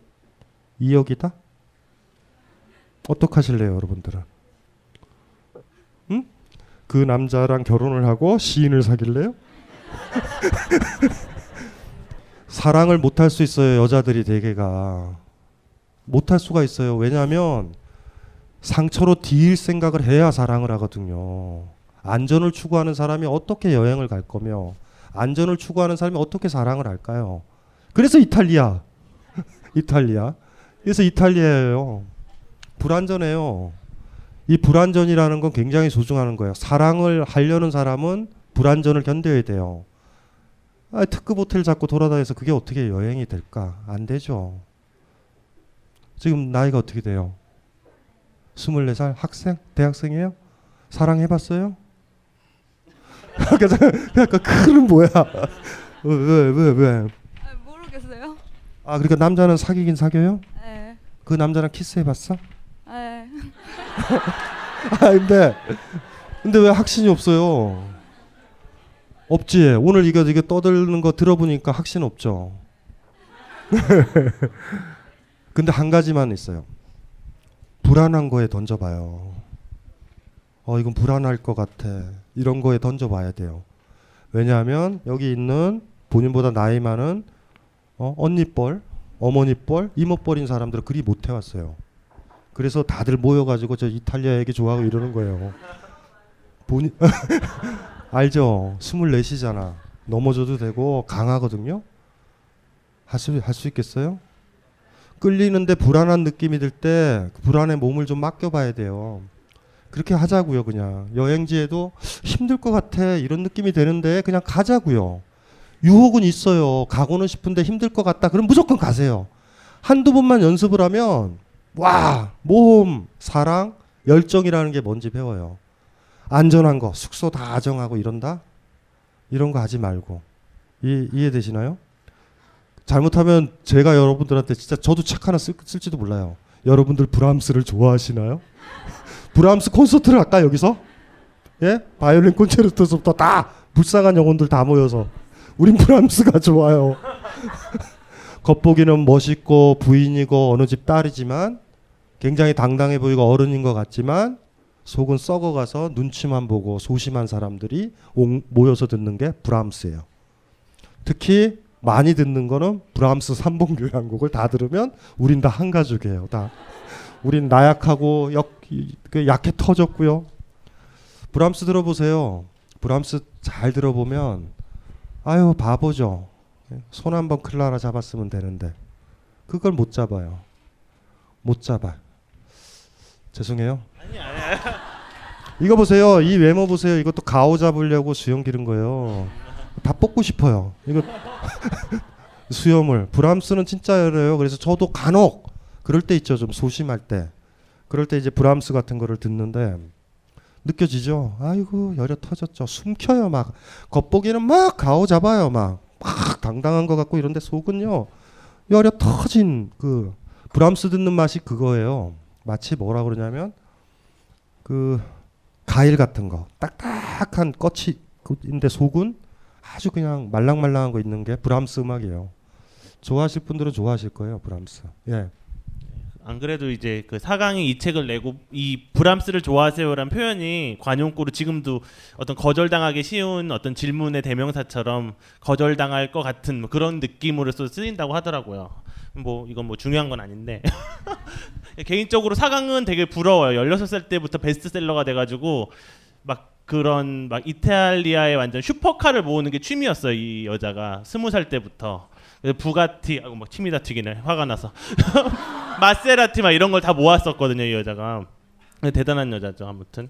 2억이다? 어떡하실래요, 여러분들은? 응? 그 남자랑 결혼을 하고 시인을 사귈래요? 사랑을 못할 수 있어요, 여자들이 대개가. 못할 수가 있어요. 왜냐하면 상처로 뒤일 생각을 해야 사랑을 하거든요. 안전을 추구하는 사람이 어떻게 여행을 갈 거며 안전을 추구하는 사람이 어떻게 사랑을 할까요? 그래서 이탈리아. 이탈리아. 그래서 이탈리아예요. 불안전해요. 이 불안전이라는 건 굉장히 소중한 거예요. 사랑을 하려는 사람은 불안전을 견뎌야 돼요. 아, 특급 호텔 잡고 돌아다녀서 그게 어떻게 여행이 될까? 안 되죠. 지금 나이가 어떻게 돼요? 24살 학생? 대학생이에요? 사랑해봤어요? 그러니까 그는 뭐야? 왜 왜 왜 왜? 모르겠어요. 아 그러니까 남자는 사귀긴 사귀어요? 네. 그 남자랑 키스해봤어? 네. 아 근데 근데 왜 확신이 없어요? 없지. 오늘 이거 이게 떠드는 거 들어보니까 확신 없죠. 근데 한 가지만 있어요. 불안한 거에 던져봐요. 어 이건 불안할 것 같아. 이런 거에 던져봐야 돼요. 왜냐하면 여기 있는 본인보다 나이 많은 어, 언니뻘, 어머니뻘, 이모뻘인 사람들은 그리 못 해왔어요. 그래서 다들 모여가지고 저 이탈리아 얘기 좋아하고 이러는 거예요. 본인 알죠? 스물넷이잖아. 넘어져도 되고 강하거든요. 할수 할 수 있겠어요? 끌리는데 불안한 느낌이 들 때그 불안에 몸을 좀 맡겨봐야 돼요. 그렇게 하자고요, 그냥 여행지에도 힘들 것 같아 이런 느낌이 되는데 그냥 가자고요. 유혹은 있어요. 가고는 싶은데 힘들 것 같다. 그럼 무조건 가세요. 한두 번만 연습을 하면 와 모험, 사랑, 열정이라는 게 뭔지 배워요. 안전한 거, 숙소 다 정하고 이런다? 이런 거 하지 말고 이, 이해되시나요? 잘못하면 제가 여러분들한테 진짜 저도 책 하나 쓸, 쓸지도 몰라요. 여러분들 브람스를 좋아하시나요? 브람스 콘서트를 할까 여기서? 예? 바이올린 콘체르토서부터 다 불쌍한 영혼들 다 모여서 우린 브람스가 좋아요. 겉보기는 멋있고 부인이고 어느 집 딸이지만 굉장히 당당해 보이고 어른인 것 같지만 속은 썩어가서 눈치만 보고 소심한 사람들이 옹- 모여서 듣는 게 브람스예요. 특히 많이 듣는 거는 브람스 삼번 교향곡을 다 들으면 우린 다 한 가족이에요. 다 우린 나약하고 역, 이- 그 약해 터졌고요. 브람스 들어보세요. 브람스 잘 들어보면 아유 바보죠. 손 한 번 클라라 잡았으면 되는데 그걸 못 잡아요. 못 잡아. 죄송해요. 이거 보세요. 이 외모 보세요. 이것도 가오 잡으려고 수염 기른 거예요. 다 뽑고 싶어요. 이거 수염을 브람스는 진짜 열어요. 그래서 저도 간혹 그럴 때 있죠. 좀 소심할 때. 그럴 때 이제 브람스 같은 거를 듣는데 느껴지죠. 아이고 열려 터졌죠. 숨겨요 막 겉보기는 막 가오 잡아요 막. 막 당당한 것 같고 이런데 속은요 열려 터진 그 브람스 듣는 맛이 그거예요. 마치 뭐라 그러냐면 그 과일 같은 거 딱딱한 껍이 인데 속은 아주 그냥 말랑말랑한 거 있는 게 브람스 음악이에요. 좋아하실 분들은 좋아하실 거예요, 브람스. 예. 안 그래도 이제 그 사강이 이 책을 내고 이 브람스를 좋아하세요라는 표현이 관용구로 지금도 어떤 거절당하기 쉬운 어떤 질문의 대명사처럼 거절당할 것 같은 뭐 그런 느낌으로서 쓰인다고 하더라고요. 뭐 이건 뭐 중요한 건 아닌데 개인적으로 사강은 되게 부러워요. 16살 때부터 베스트셀러가 돼가지고 막 그런 막 이탈리아의 완전 슈퍼카를 모으는 게 취미였어요. 이 여자가 스무 살 때부터 그래서 부가티 하고 막 침이 다 튀기네 화가 나서 마세라티 막 이런 걸 다 모았었거든요. 이 여자가 대단한 여자죠. 아무튼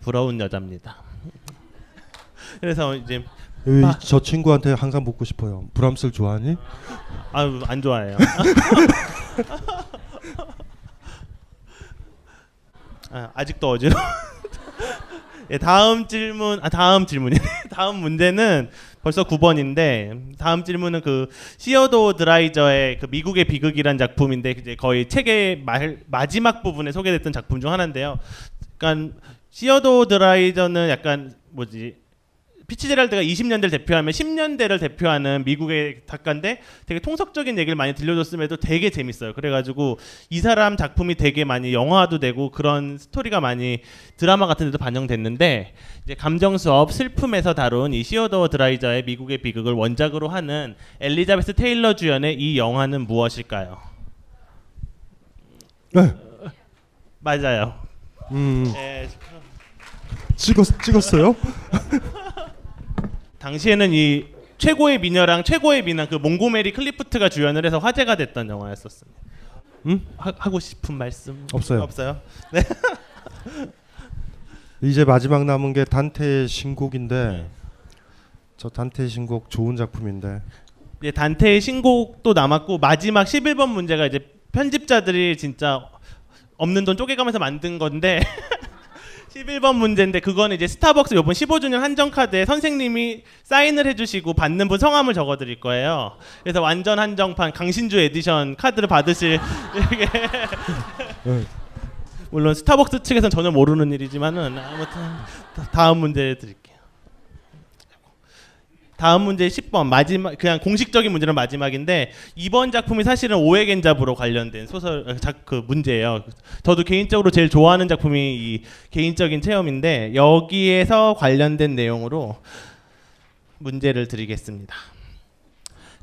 부러운 여자입니다. 그래서 이제 이- 아, 저 친구한테 항상 묻고 싶어요. 브람스를 좋아하니? 아유 안 좋아해요. 아, 아직도 어지러. 예, 다음 질문, 아 다음 질문이 다음 문제는 벌써 9번인데 다음 질문은 그 시어도 드라이저의 그 미국의 비극이란 작품인데 이제 거의 책의 말, 마지막 부분에 소개됐던 작품 중 하나인데요. 약간 시어도 드라이저는 약간 뭐지 피치제랄드가 20년대를 대표하면 10년대를 대표하는 미국의 작가인데 되게 통속적인 얘기를 많이 들려줬음에도 되게 재밌어요. 그래가지고 이 사람 작품이 되게 많이 영화도 되고 그런 스토리가 많이 드라마 같은 데도 반영됐는데 이제 감정 수업 슬픔에서 다룬 이 시어더 드라이저의 미국의 비극을 원작으로 하는 엘리자베스 테일러 주연의 이 영화는 무엇일까요? 네. 맞아요. 음. 예, 찍었 찍었어요? 당시에는 이 최고의 미녀랑 최고의 미남 그 몽고메리 클리프트가 주연을 해서 화제가 됐던 영화였었습니다. 음? 하, 하고 싶은 말씀 없어요. 없어요. 네. 이제 마지막 남은 게 단테의 신곡인데 저 단테의 신곡 좋은 작품인데 이제 단테의 신곡도 남았고 마지막 11번 문제가 이제 편집자들이 진짜 없는 돈 쪼개가면서 만든 건데 11번 문제인데 그거는 이제 스타벅스 요번 15주년 한정 카드에 선생님이 사인을 해주시고 받는 분 성함을 적어드릴 거예요. 그래서 완전 한정판 강신주 에디션 카드를 받으실 물론 스타벅스 측에서는 전혀 모르는 일이지만은 아무튼 다- 다음 문제 드릴게요. 다음 문제 10번 마지막 그냥 공식적인 문제는 마지막인데 이번 작품이 사실은 오에 겐자부로 관련된 소설 어, 작, 그 문제예요. 저도 개인적으로 제일 좋아하는 작품이 이 개인적인 체험인데 여기에서 관련된 내용으로 문제를 드리겠습니다.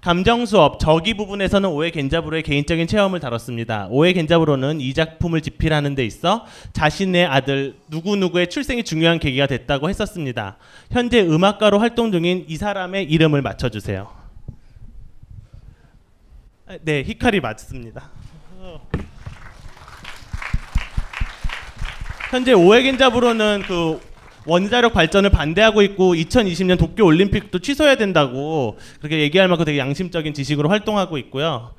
감정 수업 저기 부분에서는 오해 겐잡으로의 개인적인 체험을 다뤘습니다. 오해 겐잡으로는 이 작품을 집필하는 데 있어 자신의 아들 누구누구의 출생이 중요한 계기가 됐다고 했었습니다. 현재 음악가로 활동 중인 이 사람의 이름을 맞춰 주세요. 네, 히카리 맞습니다. 현재 오해 겐잡으로는 그 원자력 발전을 반대하고 있고 2020년 도쿄 올림픽도 취소해야 된다고 그렇게 얘기할 만큼 되게 양심적인 지식으로 활동하고 있고요.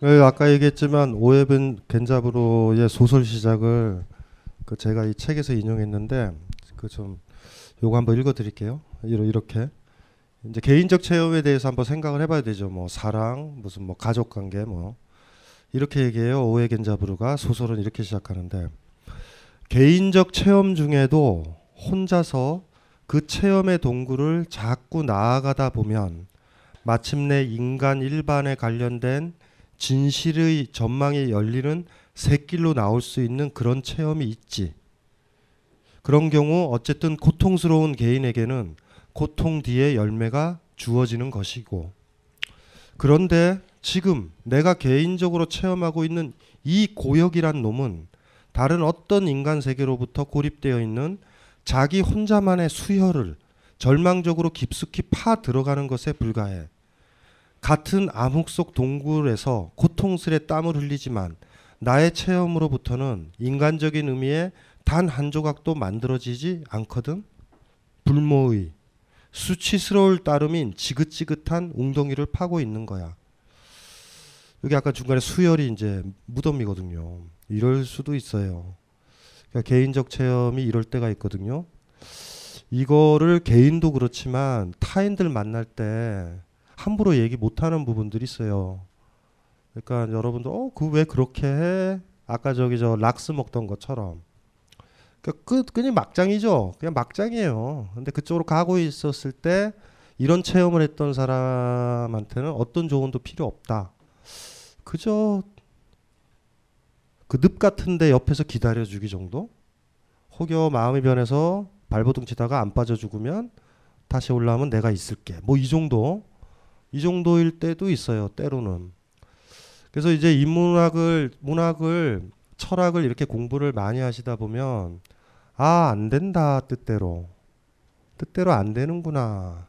그 아까 얘기했지만 오해빈 겐잡으로의 소설 시작을 그 제가 이 책에서 인용했는데 그 좀 요거 한번 읽어드릴게요. 이렇게 이제 개인적 체험에 대해서 한번 생각을 해봐야 되죠. 뭐 사랑, 무슨 뭐 가족 관계, 뭐 이렇게 얘기해요. 오해 겐잡으로가 소설은 이렇게 시작하는데 개인적 체험 중에도 혼자서 그 체험의 동굴을 자꾸 나아가다 보면 마침내 인간 일반에 관련된 진실의 전망이 열리는 새길로 나올 수 있는 그런 체험이 있지. 그런 경우 어쨌든 고통스러운 개인에게는 고통 뒤에 열매가 주어지는 것이고 그런데 지금 내가 개인적으로 체험하고 있는 이 고역이란 놈은 다른 어떤 인간 세계로부터 고립되어 있는 자기 혼자만의 수혈을 절망적으로 깊숙이 파 들어가는 것에 불과해. 같은 암흑 속 동굴에서 고통스레 땀을 흘리지만 나의 체험으로부터는 인간적인 의미의 단 한 조각도 만들어지지 않거든. 불모의 수치스러울 따름인 지긋지긋한 웅덩이를 파고 있는 거야. 여기 아까 중간에 수열이 이제 무덤이거든요. 이럴 수도 있어요. 그러니까 개인적 체험이 이럴 때가 있거든요. 이거를 개인도 그렇지만 타인들 만날 때 함부로 얘기 못하는 부분들이 있어요. 그러니까 여러분도 어 그 왜 그렇게 해? 아까 저기 저 락스 먹던 것처럼 끝 그냥 막장이죠. 그냥 막장이에요. 근데 그쪽으로 가고 있었을 때 이런 체험을 했던 사람한테는 어떤 조언도 필요 없다. 그저 그 늪 같은데 옆에서 기다려주기 정도. 혹여 마음이 변해서 발버둥 치다가 안 빠져 죽으면 다시 올라오면 내가 있을게. 뭐 이 정도. 이 정도일 때도 있어요. 때로는. 그래서 이제 인문학을 문학을 철학을 이렇게 공부를 많이 하시다 보면 아, 안 된다. 뜻대로. 뜻대로 안 되는구나.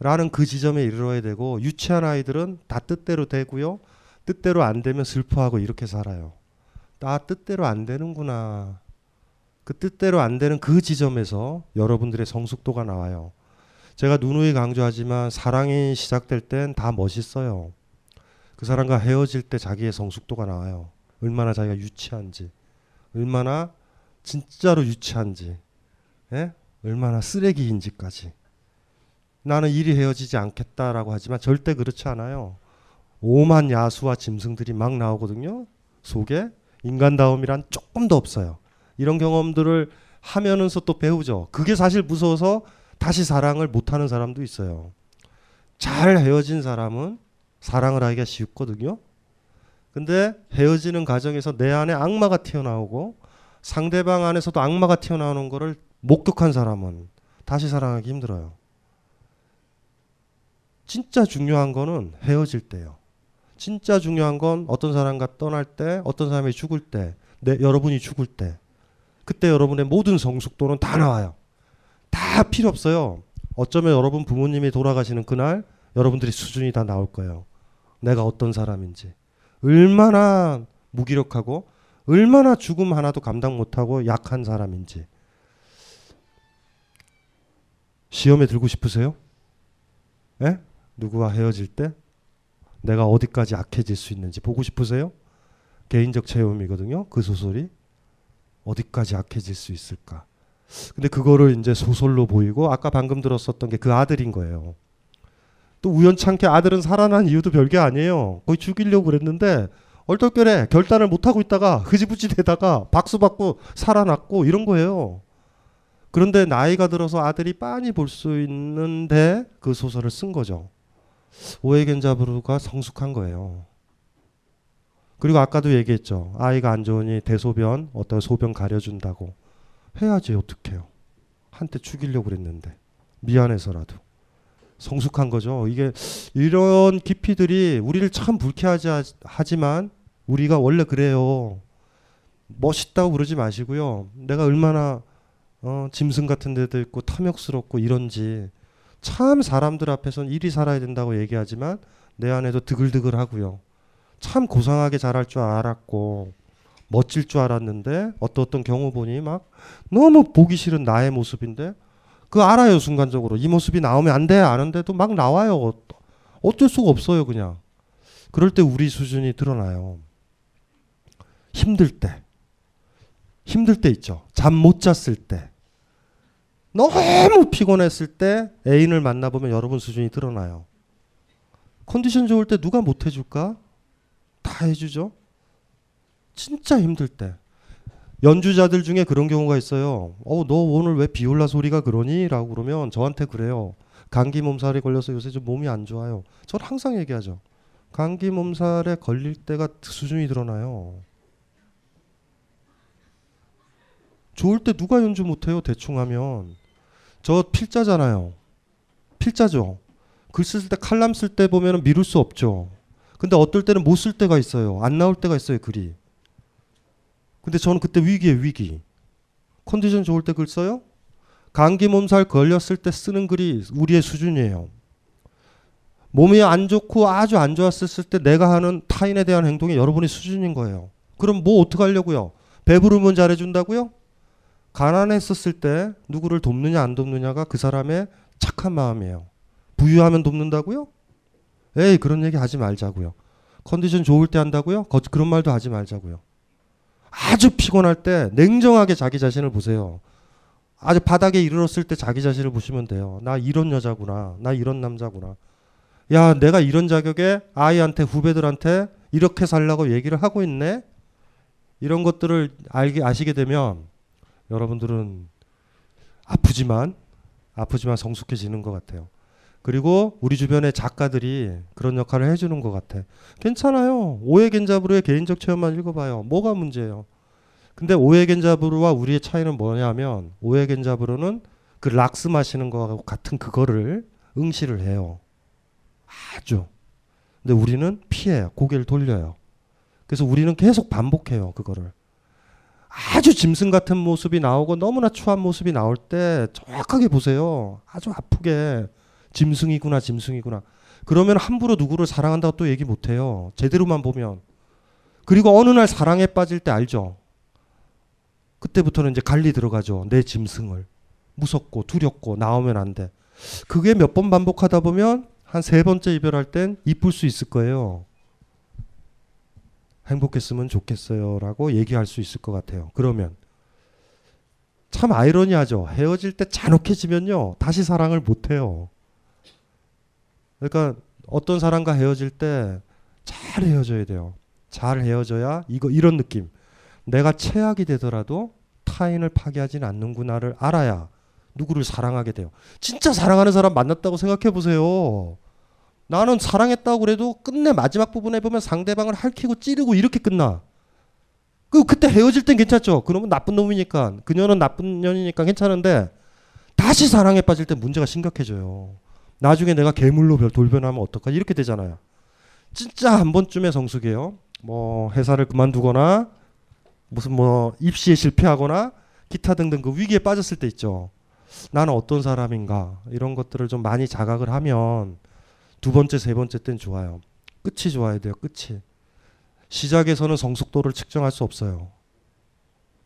라는 그 지점에 이르러야 되고 유치한 아이들은 다 뜻대로 되고요. 뜻대로 안 되면 슬퍼하고 이렇게 살아요. 나 뜻대로 안 되는구나. 그 뜻대로 안 되는 그 지점에서 여러분들의 성숙도가 나와요. 제가 누누이 강조하지만 사랑이 시작될 땐 다 멋있어요. 그 사람과 헤어질 때 자기의 성숙도가 나와요. 얼마나 자기가 유치한지, 얼마나 진짜로 유치한지, 예? 얼마나 쓰레기인지까지. 나는 이리 헤어지지 않겠다라고 하지만 절대 그렇지 않아요. 오만 야수와 짐승들이 막 나오거든요. 속에 인간다움이란 조금도 없어요. 이런 경험들을 하면서 또 배우죠. 그게 사실 무서워서 다시 사랑을 못하는 사람도 있어요. 잘 헤어진 사람은 사랑을 하기가 쉽거든요. 근데 헤어지는 과정에서 내 안에 악마가 튀어나오고 상대방 안에서도 악마가 튀어나오는 거를 목격한 사람은 다시 사랑하기 힘들어요. 진짜 중요한 거는 헤어질 때요. 진짜 중요한 건 어떤 사람과 떠날 때, 어떤 사람이 죽을 때, 내, 여러분이 죽을 때. 그때 여러분의 모든 성숙도는 다 나와요. 다 필요 없어요. 어쩌면 여러분 부모님이 돌아가시는 그날 여러분들이 수준이 다 나올 거예요. 내가 어떤 사람인지. 얼마나 무기력하고 얼마나 죽음 하나도 감당 못하고 약한 사람인지. 시험에 들고 싶으세요? 예? 누구와 헤어질 때 내가 어디까지 악해질 수 있는지 보고 싶으세요? 개인적 체험이거든요. 그 소설이. 어디까지 악해질 수 있을까? 근데 그거를 이제 소설로 보이고 아까 방금 들었었던 게 그 아들인 거예요. 또 우연찮게 아들은 살아난 이유도 별게 아니에요. 거의 죽이려고 그랬는데 얼떨결에 결단을 못 하고 있다가 흐지부지 되다가 박수 받고 살아났고 이런 거예요. 그런데 나이가 들어서 아들이 빤히 볼 수 있는데 그 소설을 쓴 거죠. 오에겐자브루가 성숙한 거예요. 그리고 아까도 얘기했죠. 아이가 안 좋으니 대소변 어떤 소변 가려준다고 해야지 어떡해요. 한때 죽이려고 그랬는데 미안해서라도 성숙한 거죠. 이게 이런 깊이들이 우리를 참 불쾌하지 하지만 우리가 원래 그래요. 멋있다고 그러지 마시고요. 내가 얼마나 어, 짐승 같은 데도 있고 탐욕스럽고 이런지 참 사람들 앞에선 이리 살아야 된다고 얘기하지만 내 안에도 드글드글 하고요. 참 고상하게 자랄 줄 알았고 멋질 줄 알았는데 어떤 어떤 경우 보니 막 너무 보기 싫은 나의 모습인데 그 알아요 순간적으로. 이 모습이 나오면 안 돼 아는데도 막 나와요. 어쩔 수가 없어요 그냥. 그럴 때 우리 수준이 드러나요. 힘들 때. 힘들 때 있죠. 잠 못 잤을 때 너무 피곤했을 때 애인을 만나보면 여러분 수준이 드러나요 컨디션 좋을 때 누가 못 해줄까 다 해주죠. 진짜 힘들 때. 연주자들 중에 그런 경우가 있어요. 어, 너 오늘 왜 비올라 소리가 그러니? 라고 그러면 저한테 그래요. 감기 몸살에 걸려서 요새 좀 몸이 안 좋아요. 저는 항상 얘기하죠. 감기 몸살에 걸릴 때가 수준이 드러나요. 좋을 때 누가 연주 못해요? 대충 하면. 저 필자잖아요. 필자죠. 글 쓸 때 칼럼 쓸 때 보면 미룰 수 없죠. 근데 어떨 때는 못 쓸 때가 있어요. 안 나올 때가 있어요, 글이. 근데 저는 그때 위기에 위기. 컨디션 좋을 때 글 써요? 감기 몸살 걸렸을 때 쓰는 글이 우리의 수준이에요. 몸이 안 좋고 아주 안 좋았을 때 내가 하는 타인에 대한 행동이 여러분의 수준인 거예요. 그럼 뭐 어떻게 하려고요? 배부르면 잘해준다고요? 가난했었을 때 누구를 돕느냐 안 돕느냐가 그 사람의 착한 마음이에요. 부유하면 돕는다고요? 에이 그런 얘기 하지 말자고요. 컨디션 좋을 때 한다고요? 거, 그런 말도 하지 말자고요. 아주 피곤할 때 냉정하게 자기 자신을 보세요. 아주 바닥에 이르렀을 때 자기 자신을 보시면 돼요. 나 이런 여자구나. 나 이런 남자구나. 야, 내가 이런 자격에 아이한테 후배들한테 이렇게 살라고 얘기를 하고 있네. 이런 것들을 알게 아시게 되면 여러분들은 아프지만 아프지만 성숙해지는 것 같아요. 그리고 우리 주변의 작가들이 그런 역할을 해주는 것 같아. 괜찮아요. 오해겐자부르의 개인적 체험만 읽어봐요. 뭐가 문제예요? 근데 오해겐자부르와 우리의 차이는 뭐냐면 오해겐자부르는 그 락스 마시는 거와 같은 그거를 응시를 해요. 아주. 근데 우리는 피해요. 고개를 돌려요. 그래서 우리는 계속 반복해요. 그거를. 아주 짐승 같은 모습이 나오고 너무나 추한 모습이 나올 때 정확하게 보세요. 아주 아프게 짐승이구나 짐승이구나. 그러면 함부로 누구를 사랑한다고 또 얘기 못 해요. 제대로만 보면. 그리고 어느 날 사랑에 빠질 때 알죠. 그때부터는 이제 관리 들어가죠. 내 짐승을. 무섭고 두렵고 나오면 안 돼. 그게 몇 번 반복하다 보면 한 세 번째 이별할 땐 이쁠 수 있을 거예요. 행복했으면 좋겠어요라고 얘기할 수 있을 것 같아요. 그러면 참 아이러니하죠. 헤어질 때 잔혹해지면요. 다시 사랑을 못 해요. 그러니까 어떤 사람과 헤어질 때 잘 헤어져야 돼요. 잘 헤어져야 이거 이런 느낌. 내가 최악이 되더라도 타인을 파괴하지는 않는구나를 알아야 누구를 사랑하게 돼요. 진짜 사랑하는 사람 만났다고 생각해 보세요. 나는 사랑했다고 그래도 끝내 마지막 부분에 보면 상대방을 핥히고 찌르고 이렇게 끝나. 그 그때 헤어질 땐 괜찮죠. 그러면 나쁜 놈이니까 그녀는 나쁜 년이니까 괜찮은데 다시 사랑에 빠질 때 문제가 심각해져요. 나중에 내가 괴물로 돌변하면 어떡하지? 이렇게 되잖아요. 진짜 한 번쯤에 성숙해요. 뭐 회사를 그만두거나 무슨 뭐 입시에 실패하거나 기타 등등 그 위기에 빠졌을 때 있죠. 나는 어떤 사람인가 이런 것들을 좀 많이 자각을 하면 두 번째 세 번째 땐 좋아요. 끝이 좋아야 돼요. 끝이. 시작에서는 성숙도를 측정할 수 없어요.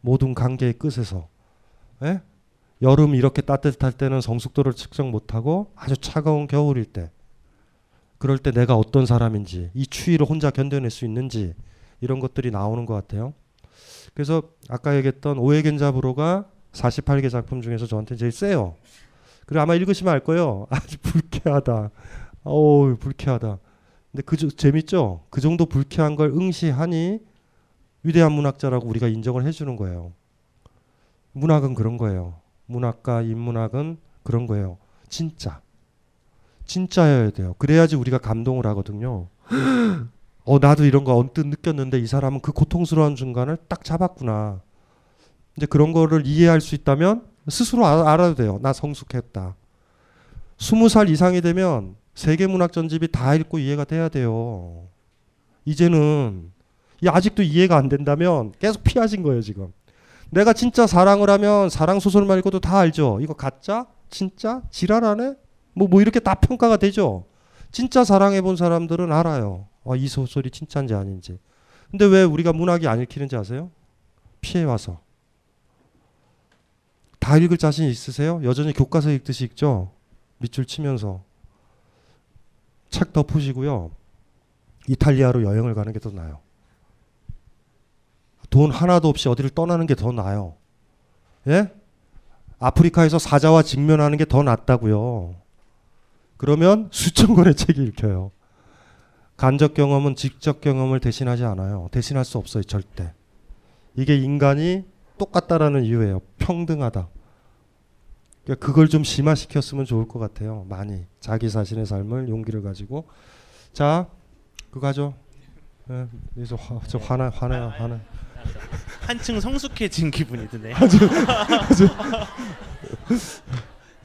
모든 관계의 끝에서. 예? 여름 이렇게 따뜻할 때는 성숙도를 측정 못하고 아주 차가운 겨울일 때 그럴 때 내가 어떤 사람인지 이 추위를 혼자 견뎌낼 수 있는지 이런 것들이 나오는 것 같아요. 그래서 아까 얘기했던 오해겐자브로가 48개 작품 중에서 저한테 제일 세요. 그리고 아마 읽으시면 알 거예요. 아주 불쾌하다. 어우 불쾌하다. 근데 그 저- 재밌죠? 그 정도 불쾌한 걸 응시하니 위대한 문학자라고 우리가 인정을 해주는 거예요. 문학은 그런 거예요. 문학과 인문학은 그런 거예요. 진짜. 진짜여야 돼요. 그래야지 우리가 감동을 하거든요. 어 나도 이런 거 언뜻 느꼈는데 이 사람은 그 고통스러운 순간을 딱 잡았구나. 이제 그런 거를 이해할 수 있다면 스스로 알- 알아도 돼요. 나 성숙했다. 스무 살 이상이 되면 세계 문학 전집이 다 읽고 이해가 돼야 돼요. 이제는 이 아직도 이해가 안 된다면 계속 피하신 거예요 지금. 내가 진짜 사랑을 하면 사랑 소설만 읽어도 다 알죠. 이거 가짜? 진짜? 지랄하네? 뭐, 뭐 이렇게 다 평가가 되죠. 진짜 사랑해 본 사람들은 알아요. 아, 이 소설이 진짜인지 아닌지. 근데 왜 우리가 문학이 안 읽히는지 아세요? 피해 와서. 다 읽을 자신 있으세요? 여전히 교과서 읽듯이 읽죠? 밑줄 치면서. 책 덮으시고요. 이탈리아로 여행을 가는 게 더 나아요. 돈 하나도 없이 어디를 떠나는 게 더 나아요. 예? 아프리카에서 사자와 직면하는 게 더 낫다고요. 그러면 수천 권의 책이 읽혀요. 간접 경험은 직접 경험을 대신하지 않아요. 대신할 수 없어요, 절대. 이게 인간이 똑같다라는 이유예요. 평등하다. 그러니까 그걸 좀 심화시켰으면 좋을 것 같아요. 많이 자기 자신의 삶을 용기를 가지고 자 그거 하죠. 예, 여기서 화, 저 화나 화나요 화나. 한층 성숙해진 기분이 드네요.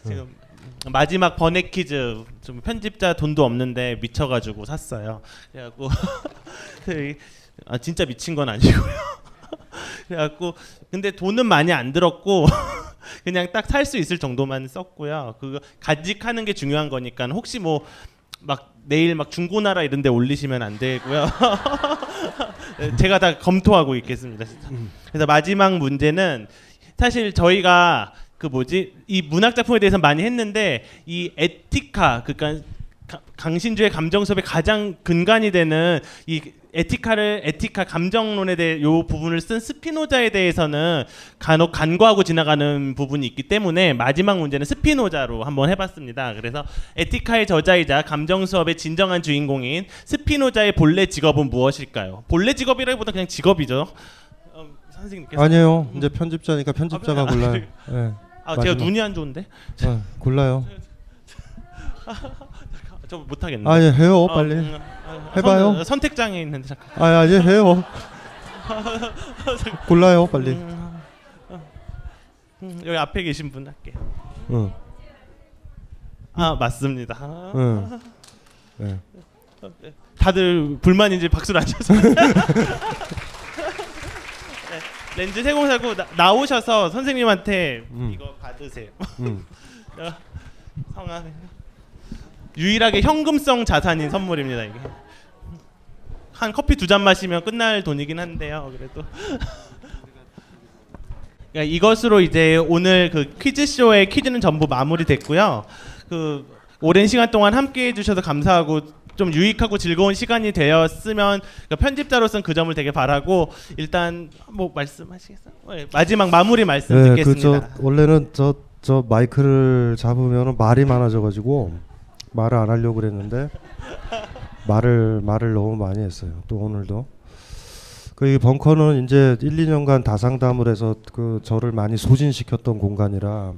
지금 마지막 번외 퀴즈 좀 편집자 돈도 없는데 미쳐가지고 샀어요. 그래갖고 그, 아, 진짜 미친 건 아니고요. 그래갖고 근데 돈은 많이 안 들었고 그냥 딱 살 수 있을 정도만 썼고요. 그거 간직하는 게 중요한 거니까 혹시 뭐 막 내일 막 중고나라 이런 데 올리시면 안 되고요. 제가 다 검토하고 있겠습니다. 그래서 마지막 문제는 사실 저희가 그 뭐지 이 문학 작품에 대해서 많이 했는데 이 에티카 가- 강신주의 감정 수업의 가장 근간이 되는 이 에티카를 에티카 감정론에 대해 요 부분을 쓴 스피노자에 대해서는 간혹 간과하고 지나가는 부분이 있기 때문에 마지막 문제는 스피노자로 한번 해봤습니다. 그래서 에티카의 저자이자 감정 수업의 진정한 주인공인 스피노자의 본래 직업은 무엇일까요? 본래 직업이라기보다 그냥 직업이죠. 어, 선생님께서 아니에요. 이제 편집자니까 편집자가 아, 골라요. 네. 예. 아 제가 마지막. 눈이 안 좋은데. 어, 골라요. 저 못하겠네. 아, 예, 해요, 빨리. 해봐요. 선, 택장에 있는데 잠깐. 아, 아, 예, 해요. 골라요, 빨리. 음, 여기 앞에 계신 분 할게. 응. 아 맞습니다. 응. 네. 다들 불만인지 박수를 안 쳐서. 네, 렌즈 세공사고 나, 나오셔서 선생님한테 음. 이거 받으세요. 음. 어, 성함 유일하게 현금성 자산인 선물입니다 이게. 한 커피 두 잔 마시면 끝날 돈이긴 한데요. 그래도. 그러니까 이것으로 이제 오늘 그 퀴즈 쇼의 퀴즈는 전부 마무리됐고요. 그 오랜 시간 동안 함께 해 주셔서 감사하고 좀 유익하고 즐거운 시간이 되었으면 그러니까 편집자로서는 그 점을 되게 바라고 일단 뭐 말씀하시겠어요? 네, 마지막 마무리 말씀 네, 듣겠습니다. 그 저 원래는 저 저 마이크를 잡으면 말이 많아져가지고 말을 안 하려고 그랬는데 말을 말을 너무 많이 했어요. 또 오늘도 그이 벙커는 이제 1, 2년간 다상담을 해서 그 저를 많이 소진시켰던 공간이라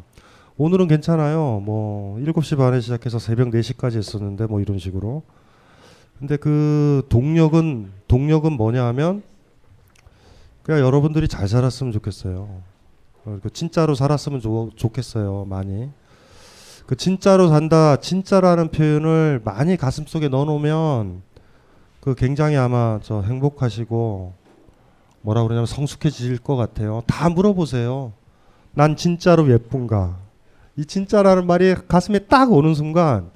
오늘은 괜찮아요. 뭐 7시 반에 시작해서 새벽 4시까지 했었는데 뭐 이런 식으로. 근데 그 동력은 동력은 뭐냐 하면 그냥 여러분들이 잘 살았으면 좋겠어요. 어, 그 진짜로 살았으면 좋, 좋겠어요. 많이. 그 진짜로 산다, 진짜라는 표현을 많이 가슴 속에 넣어놓으면 그 굉장히 아마 저 행복하시고 뭐라 그러냐면 성숙해질 것 같아요. 다 물어보세요. 난 진짜로 예쁜가? 이 진짜라는 말이 가슴에 딱 오는 순간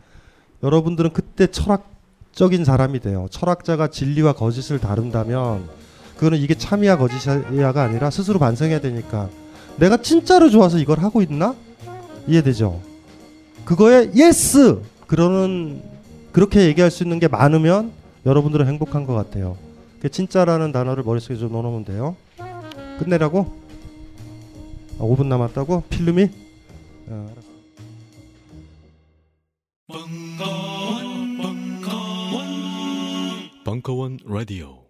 여러분들은 그때 철학적인 사람이 돼요. 철학자가 진리와 거짓을 다룬다면 그거는 이게 참이야 거짓이야가 아니라 스스로 반성해야 되니까 내가 진짜로 좋아서 이걸 하고 있나? 이해되죠? 그거에 yes 그러는 그렇게 얘기할 수 있는 게 많으면 여러분들은 행복한 것 같아요. 그 진짜라는 단어를 머릿속에 좀 넣어놓으면 돼요. 끝내라고? 아, 5분 남았다고? 필름이? 아, 벙커원, 벙커원, 벙커원 라디오.